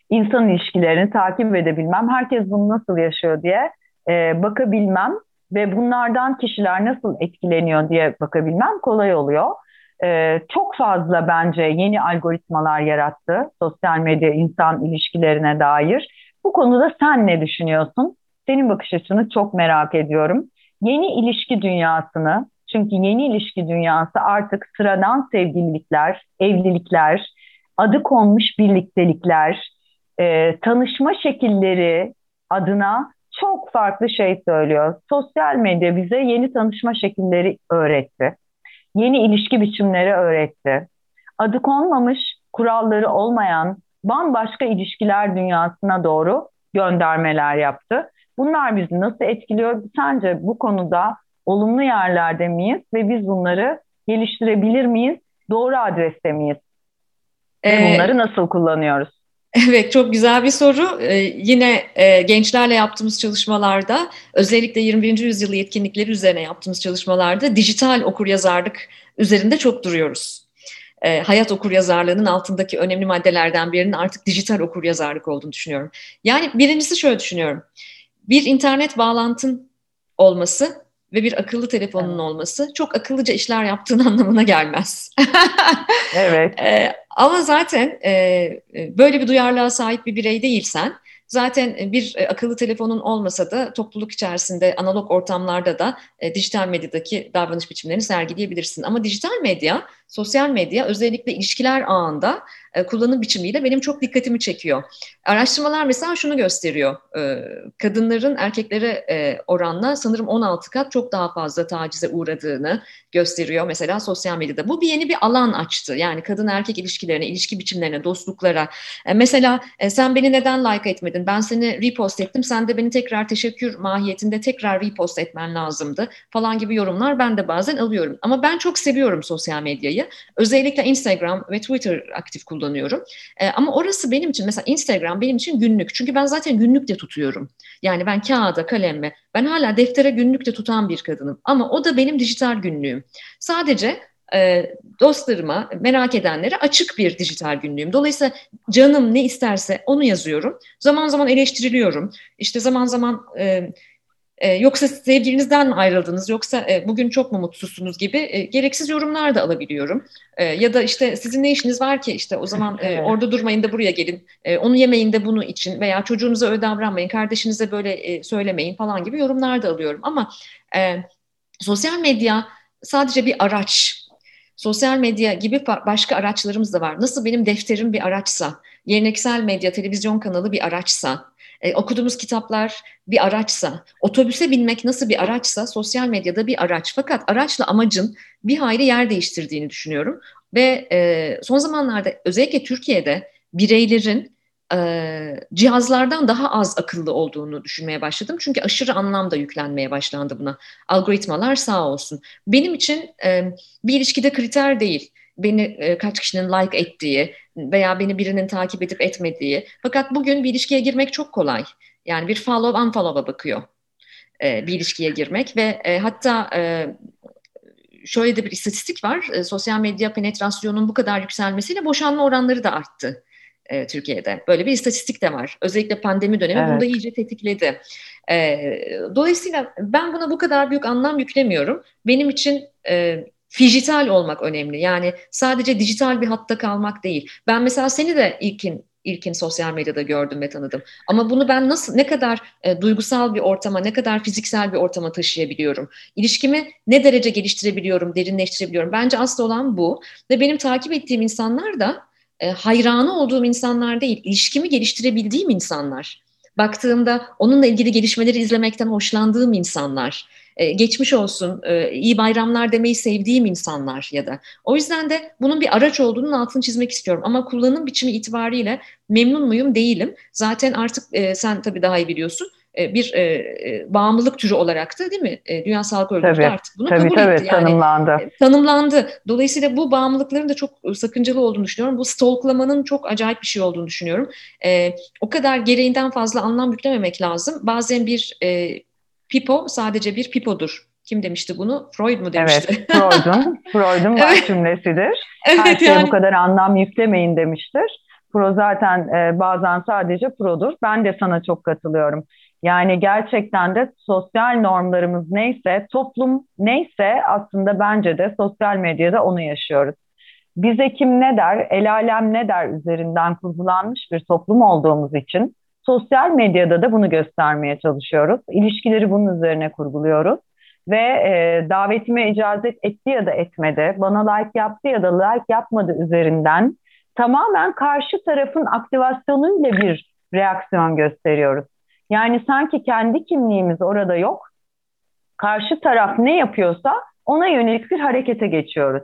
İnsan ilişkilerini takip edebilmem, herkes bunu nasıl yaşıyor diye e, bakabilmem ve bunlardan kişiler nasıl etkileniyor diye bakabilmem kolay oluyor. E, çok fazla bence yeni algoritmalar yarattı sosyal medya insan ilişkilerine dair. Bu konuda sen ne düşünüyorsun? Senin bakış açını çok merak ediyorum. Yeni ilişki dünyasını, çünkü yeni ilişki dünyası artık sıradan sevgililikler, evlilikler, adı konmuş birliktelikler, e, tanışma şekilleri adına çok farklı şey söylüyor. Sosyal medya bize yeni tanışma şekilleri öğretti. Yeni ilişki biçimleri öğretti. Adı konmamış, kuralları olmayan bambaşka ilişkiler dünyasına doğru göndermeler yaptı. Bunlar bizi nasıl etkiliyor? Sence bu konuda olumlu yerlerde miyiz ve biz bunları geliştirebilir miyiz? Doğru adreste miyiz? Ve ee, bunları nasıl kullanıyoruz? Evet çok güzel bir soru. Ee, yine e, gençlerle yaptığımız çalışmalarda özellikle 21. yüzyıl yetkinlikleri üzerine yaptığımız çalışmalarda dijital okuryazarlık üzerinde çok duruyoruz. E, hayat okuryazarlığının altındaki önemli maddelerden birinin artık dijital okuryazarlık olduğunu düşünüyorum. Yani birincisi şöyle düşünüyorum bir internet bağlantın olması ve bir akıllı telefonun evet. olması çok akıllıca işler yaptığın anlamına gelmez. evet. Ee, ama zaten e, e, böyle bir duyarlılığa sahip bir birey değilsen Zaten e, bir e, akıllı telefonun olmasa da topluluk içerisinde analog ortamlarda da e, dijital medyadaki davranış biçimlerini sergileyebilirsin. Ama dijital medya, sosyal medya özellikle ilişkiler ağında e, kullanım biçimiyle benim çok dikkatimi çekiyor. Araştırmalar mesela şunu gösteriyor. E, kadınların erkeklere e, oranla sanırım 16 kat çok daha fazla tacize uğradığını gösteriyor mesela sosyal medyada. Bu bir yeni bir alan açtı. Yani kadın erkek ilişkilerine, ilişki biçimlerine, dostluklara. Mesela sen beni neden like etmedin? Ben seni repost ettim. Sen de beni tekrar teşekkür mahiyetinde tekrar repost etmen lazımdı falan gibi yorumlar ben de bazen alıyorum. Ama ben çok seviyorum sosyal medyayı. Özellikle Instagram ve Twitter aktif kullanıyorum. E, ama orası benim için mesela Instagram benim için günlük. Çünkü ben zaten günlük de tutuyorum. Yani ben kağıda, kalemle, ben hala deftere günlük de tutan bir kadınım. Ama o da benim dijital günlüğüm. Sadece e, dostlarıma, merak edenlere açık bir dijital günlüğüm. Dolayısıyla canım ne isterse onu yazıyorum. Zaman zaman eleştiriliyorum. İşte zaman zaman e, e, yoksa sevgilinizden mi ayrıldınız yoksa e, bugün çok mu mutsuzsunuz gibi e, gereksiz yorumlar da alabiliyorum. E, ya da işte sizin ne işiniz var ki işte o zaman e, orada durmayın da buraya gelin. E, onu yemeyin de bunu için veya çocuğunuza öyle davranmayın, kardeşinize böyle e, söylemeyin falan gibi yorumlar da alıyorum. Ama e, sosyal medya sadece bir araç. Sosyal medya gibi başka araçlarımız da var. Nasıl benim defterim bir araçsa, geleneksel medya, televizyon kanalı bir araçsa, e, okuduğumuz kitaplar bir araçsa, otobüse binmek nasıl bir araçsa sosyal medyada bir araç. Fakat araçla amacın bir hayli yer değiştirdiğini düşünüyorum. Ve e, son zamanlarda özellikle Türkiye'de bireylerin e, cihazlardan daha az akıllı olduğunu düşünmeye başladım. Çünkü aşırı anlam da yüklenmeye başlandı buna. Algoritmalar sağ olsun. Benim için e, bir ilişkide kriter değil beni e, kaç kişinin like ettiği veya beni birinin takip edip etmediği. Fakat bugün bir ilişkiye girmek çok kolay. Yani bir follow unfollow'a bakıyor e, bir ilişkiye girmek ve e, hatta e, şöyle de bir istatistik var. E, sosyal medya penetrasyonun bu kadar yükselmesiyle boşanma oranları da arttı e, Türkiye'de. Böyle bir istatistik de var. Özellikle pandemi dönemi evet. bunu da iyice tetikledi. E, dolayısıyla ben buna bu kadar büyük anlam yüklemiyorum. Benim için e, fijital olmak önemli. Yani sadece dijital bir hatta kalmak değil. Ben mesela seni de ilkin ilkin sosyal medyada gördüm ve tanıdım. Ama bunu ben nasıl, ne kadar e, duygusal bir ortama, ne kadar fiziksel bir ortama taşıyabiliyorum? İlişkimi ne derece geliştirebiliyorum, derinleştirebiliyorum? Bence asıl olan bu. Ve benim takip ettiğim insanlar da e, hayranı olduğum insanlar değil, ilişkimi geliştirebildiğim insanlar. Baktığımda onunla ilgili gelişmeleri izlemekten hoşlandığım insanlar e, geçmiş olsun, e, iyi bayramlar demeyi sevdiğim insanlar ya da. O yüzden de bunun bir araç olduğunun altını çizmek istiyorum. Ama kullanım biçimi itibariyle memnun muyum? Değilim. Zaten artık e, sen tabii daha iyi biliyorsun bir e, bağımlılık türü olarak da değil mi? E, Dünya Sağlık Örgütü artık bunu tabii, kabul tabii, etti. Yani, tanımlandı. E, tanımlandı. Dolayısıyla bu bağımlılıkların da çok sakıncalı olduğunu düşünüyorum. Bu stalklamanın çok acayip bir şey olduğunu düşünüyorum. E, o kadar gereğinden fazla anlam yüklememek lazım. Bazen bir e, pipo sadece bir pipodur. Kim demişti bunu? Freud mu demişti? Evet, Freud'un Freud'un evet. cümlesidir. Evet, Her şeye yani... bu kadar anlam yüklemeyin demiştir. Pro zaten e, bazen sadece produr. Ben de sana çok katılıyorum. Yani gerçekten de sosyal normlarımız neyse, toplum neyse aslında bence de sosyal medyada onu yaşıyoruz. Bize kim ne der, el alem ne der üzerinden kurgulanmış bir toplum olduğumuz için sosyal medyada da bunu göstermeye çalışıyoruz. İlişkileri bunun üzerine kurguluyoruz. Ve e, davetime icazet etti ya da etmedi, bana like yaptı ya da like yapmadı üzerinden tamamen karşı tarafın aktivasyonuyla bir reaksiyon gösteriyoruz. Yani sanki kendi kimliğimiz orada yok. Karşı taraf ne yapıyorsa ona yönelik bir harekete geçiyoruz.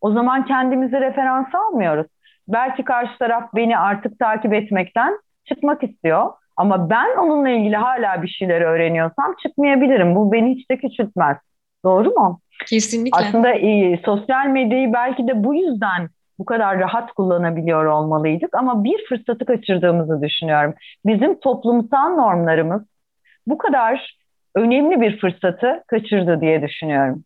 O zaman kendimizi referans almıyoruz. Belki karşı taraf beni artık takip etmekten çıkmak istiyor. Ama ben onunla ilgili hala bir şeyler öğreniyorsam çıkmayabilirim. Bu beni hiç de küçültmez. Doğru mu? Kesinlikle. Aslında e, sosyal medyayı belki de bu yüzden bu kadar rahat kullanabiliyor olmalıydık ama bir fırsatı kaçırdığımızı düşünüyorum. Bizim toplumsal normlarımız bu kadar önemli bir fırsatı kaçırdı diye düşünüyorum.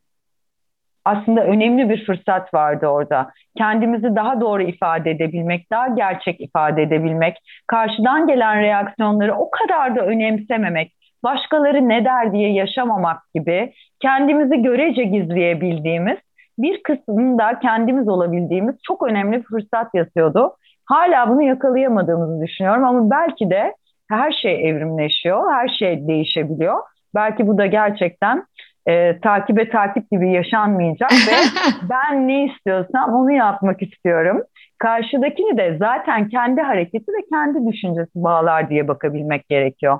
Aslında önemli bir fırsat vardı orada. Kendimizi daha doğru ifade edebilmek, daha gerçek ifade edebilmek, karşıdan gelen reaksiyonları o kadar da önemsememek, başkaları ne der diye yaşamamak gibi kendimizi görece gizleyebildiğimiz bir kısmında kendimiz olabildiğimiz çok önemli bir fırsat yatıyordu. Hala bunu yakalayamadığımızı düşünüyorum ama belki de her şey evrimleşiyor, her şey değişebiliyor. Belki bu da gerçekten e, takibe takip gibi yaşanmayacak ve ben ne istiyorsam onu yapmak istiyorum. Karşıdakini de zaten kendi hareketi ve kendi düşüncesi bağlar diye bakabilmek gerekiyor.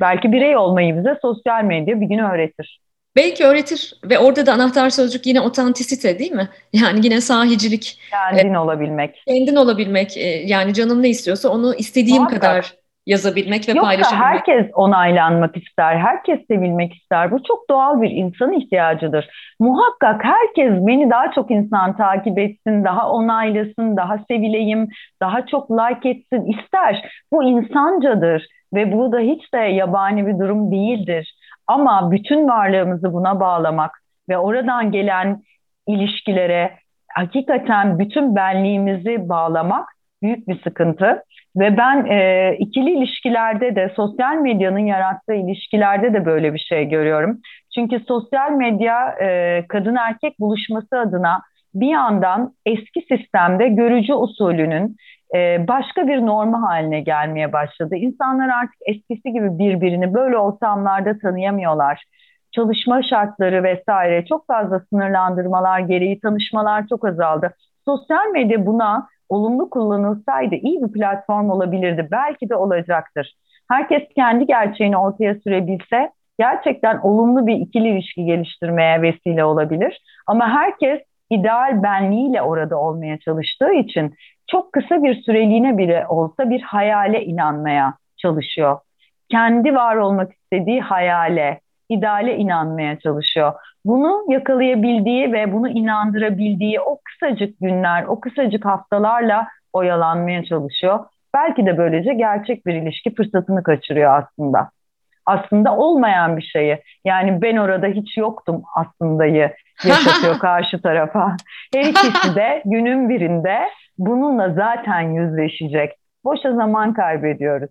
Belki birey olmayı bize sosyal medya bir gün öğretir. Belki öğretir ve orada da anahtar sözcük yine otantisite değil mi? Yani yine sahicilik. Kendin e, olabilmek. Kendin olabilmek. E, yani canım ne istiyorsa onu istediğim Muhakkak. kadar yazabilmek ve Yoksa paylaşabilmek. herkes onaylanmak ister, herkes sevilmek ister. Bu çok doğal bir insan ihtiyacıdır. Muhakkak herkes beni daha çok insan takip etsin, daha onaylasın, daha sevileyim, daha çok like etsin ister. Bu insancadır ve bu da hiç de yabani bir durum değildir. Ama bütün varlığımızı buna bağlamak ve oradan gelen ilişkilere hakikaten bütün benliğimizi bağlamak büyük bir sıkıntı. Ve ben e, ikili ilişkilerde de sosyal medyanın yarattığı ilişkilerde de böyle bir şey görüyorum. Çünkü sosyal medya e, kadın erkek buluşması adına bir yandan eski sistemde görücü usulünün e, başka bir norma haline gelmeye başladı. İnsanlar artık eskisi gibi birbirini böyle ortamlarda tanıyamıyorlar. Çalışma şartları vesaire çok fazla sınırlandırmalar gereği tanışmalar çok azaldı. Sosyal medya buna olumlu kullanılsaydı iyi bir platform olabilirdi. Belki de olacaktır. Herkes kendi gerçeğini ortaya sürebilse gerçekten olumlu bir ikili ilişki geliştirmeye vesile olabilir. Ama herkes ideal benliğiyle orada olmaya çalıştığı için çok kısa bir süreliğine bile olsa bir hayale inanmaya çalışıyor. Kendi var olmak istediği hayale, ideale inanmaya çalışıyor. Bunu yakalayabildiği ve bunu inandırabildiği o kısacık günler, o kısacık haftalarla oyalanmaya çalışıyor. Belki de böylece gerçek bir ilişki fırsatını kaçırıyor aslında. Aslında olmayan bir şeyi. Yani ben orada hiç yoktum aslındayı yaşatıyor karşı tarafa. Her ikisi de günün birinde bununla zaten yüzleşecek. Boşa zaman kaybediyoruz.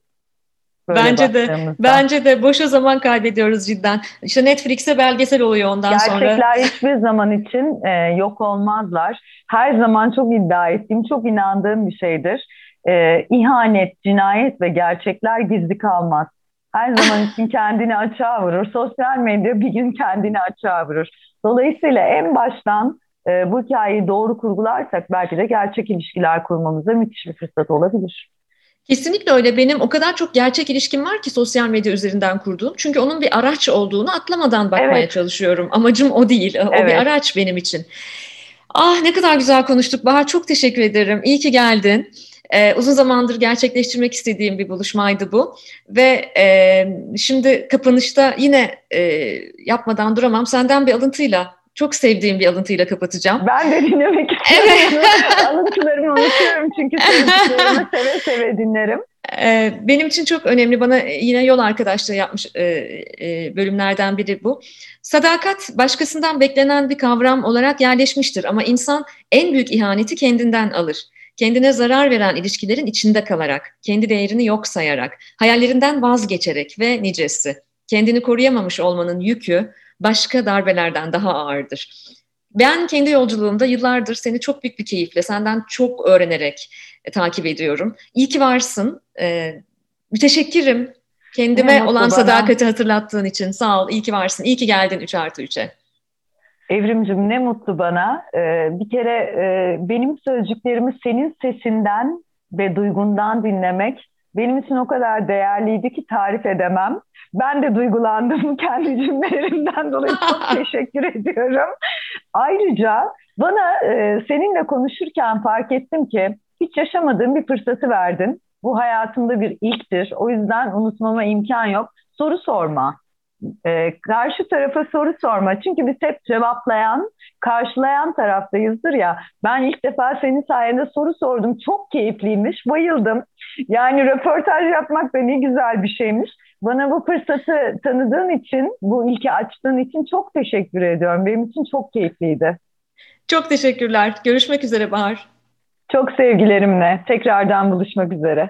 Böyle bence de bence de boşa zaman kaybediyoruz cidden. İşte Netflix'e belgesel oluyor ondan Gerçekler sonra. Gerçekler hiçbir zaman için e, yok olmazlar. Her zaman çok iddia ettiğim, çok inandığım bir şeydir. e, ihanet, cinayet ve gerçekler gizli kalmaz. Her zaman için kendini açığa vurur. Sosyal medya bir gün kendini açığa vurur. Dolayısıyla en baştan e, bu hikayeyi doğru kurgularsak belki de gerçek ilişkiler kurmamıza müthiş bir fırsat olabilir. Kesinlikle öyle. Benim o kadar çok gerçek ilişkim var ki sosyal medya üzerinden kurduğum. Çünkü onun bir araç olduğunu atlamadan bakmaya evet. çalışıyorum. Amacım o değil. O evet. bir araç benim için. Ah ne kadar güzel konuştuk Bahar. Çok teşekkür ederim. İyi ki geldin. Ee, uzun zamandır gerçekleştirmek istediğim bir buluşmaydı bu. Ve e, şimdi kapanışta yine e, yapmadan duramam. Senden bir alıntıyla çok sevdiğim bir alıntıyla kapatacağım. Ben de dinlemek istiyorum. Alıntılarımı unutuyorum çünkü sevdiklerimi seve seve dinlerim. Ee, benim için çok önemli. Bana yine yol arkadaşlığı yapmış e, e, bölümlerden biri bu. Sadakat başkasından beklenen bir kavram olarak yerleşmiştir ama insan en büyük ihaneti kendinden alır. Kendine zarar veren ilişkilerin içinde kalarak, kendi değerini yok sayarak, hayallerinden vazgeçerek ve nicesi. Kendini koruyamamış olmanın yükü başka darbelerden daha ağırdır. Ben kendi yolculuğumda yıllardır seni çok büyük bir keyifle, senden çok öğrenerek e, takip ediyorum. İyi ki varsın. E, müteşekkirim. Kendime ne olan sadakati hatırlattığın için. Sağ ol, iyi ki varsın. İyi ki geldin 3 artı 3'e. Evrimcim ne mutlu bana. Ee, bir kere e, benim sözcüklerimi senin sesinden ve duygundan dinlemek benim için o kadar değerliydi ki tarif edemem. Ben de duygulandım kendi cümlelerimden dolayı çok teşekkür ediyorum. Ayrıca bana e, seninle konuşurken fark ettim ki hiç yaşamadığım bir fırsatı verdin. Bu hayatımda bir ilktir. O yüzden unutmama imkan yok. Soru sorma. Ee, karşı tarafa soru sorma. Çünkü biz hep cevaplayan, karşılayan taraftayızdır ya. Ben ilk defa senin sayende soru sordum. Çok keyifliymiş, bayıldım. Yani röportaj yapmak da ne güzel bir şeymiş. Bana bu fırsatı tanıdığın için, bu ilki açtığın için çok teşekkür ediyorum. Benim için çok keyifliydi. Çok teşekkürler. Görüşmek üzere Bahar. Çok sevgilerimle. Tekrardan buluşmak üzere.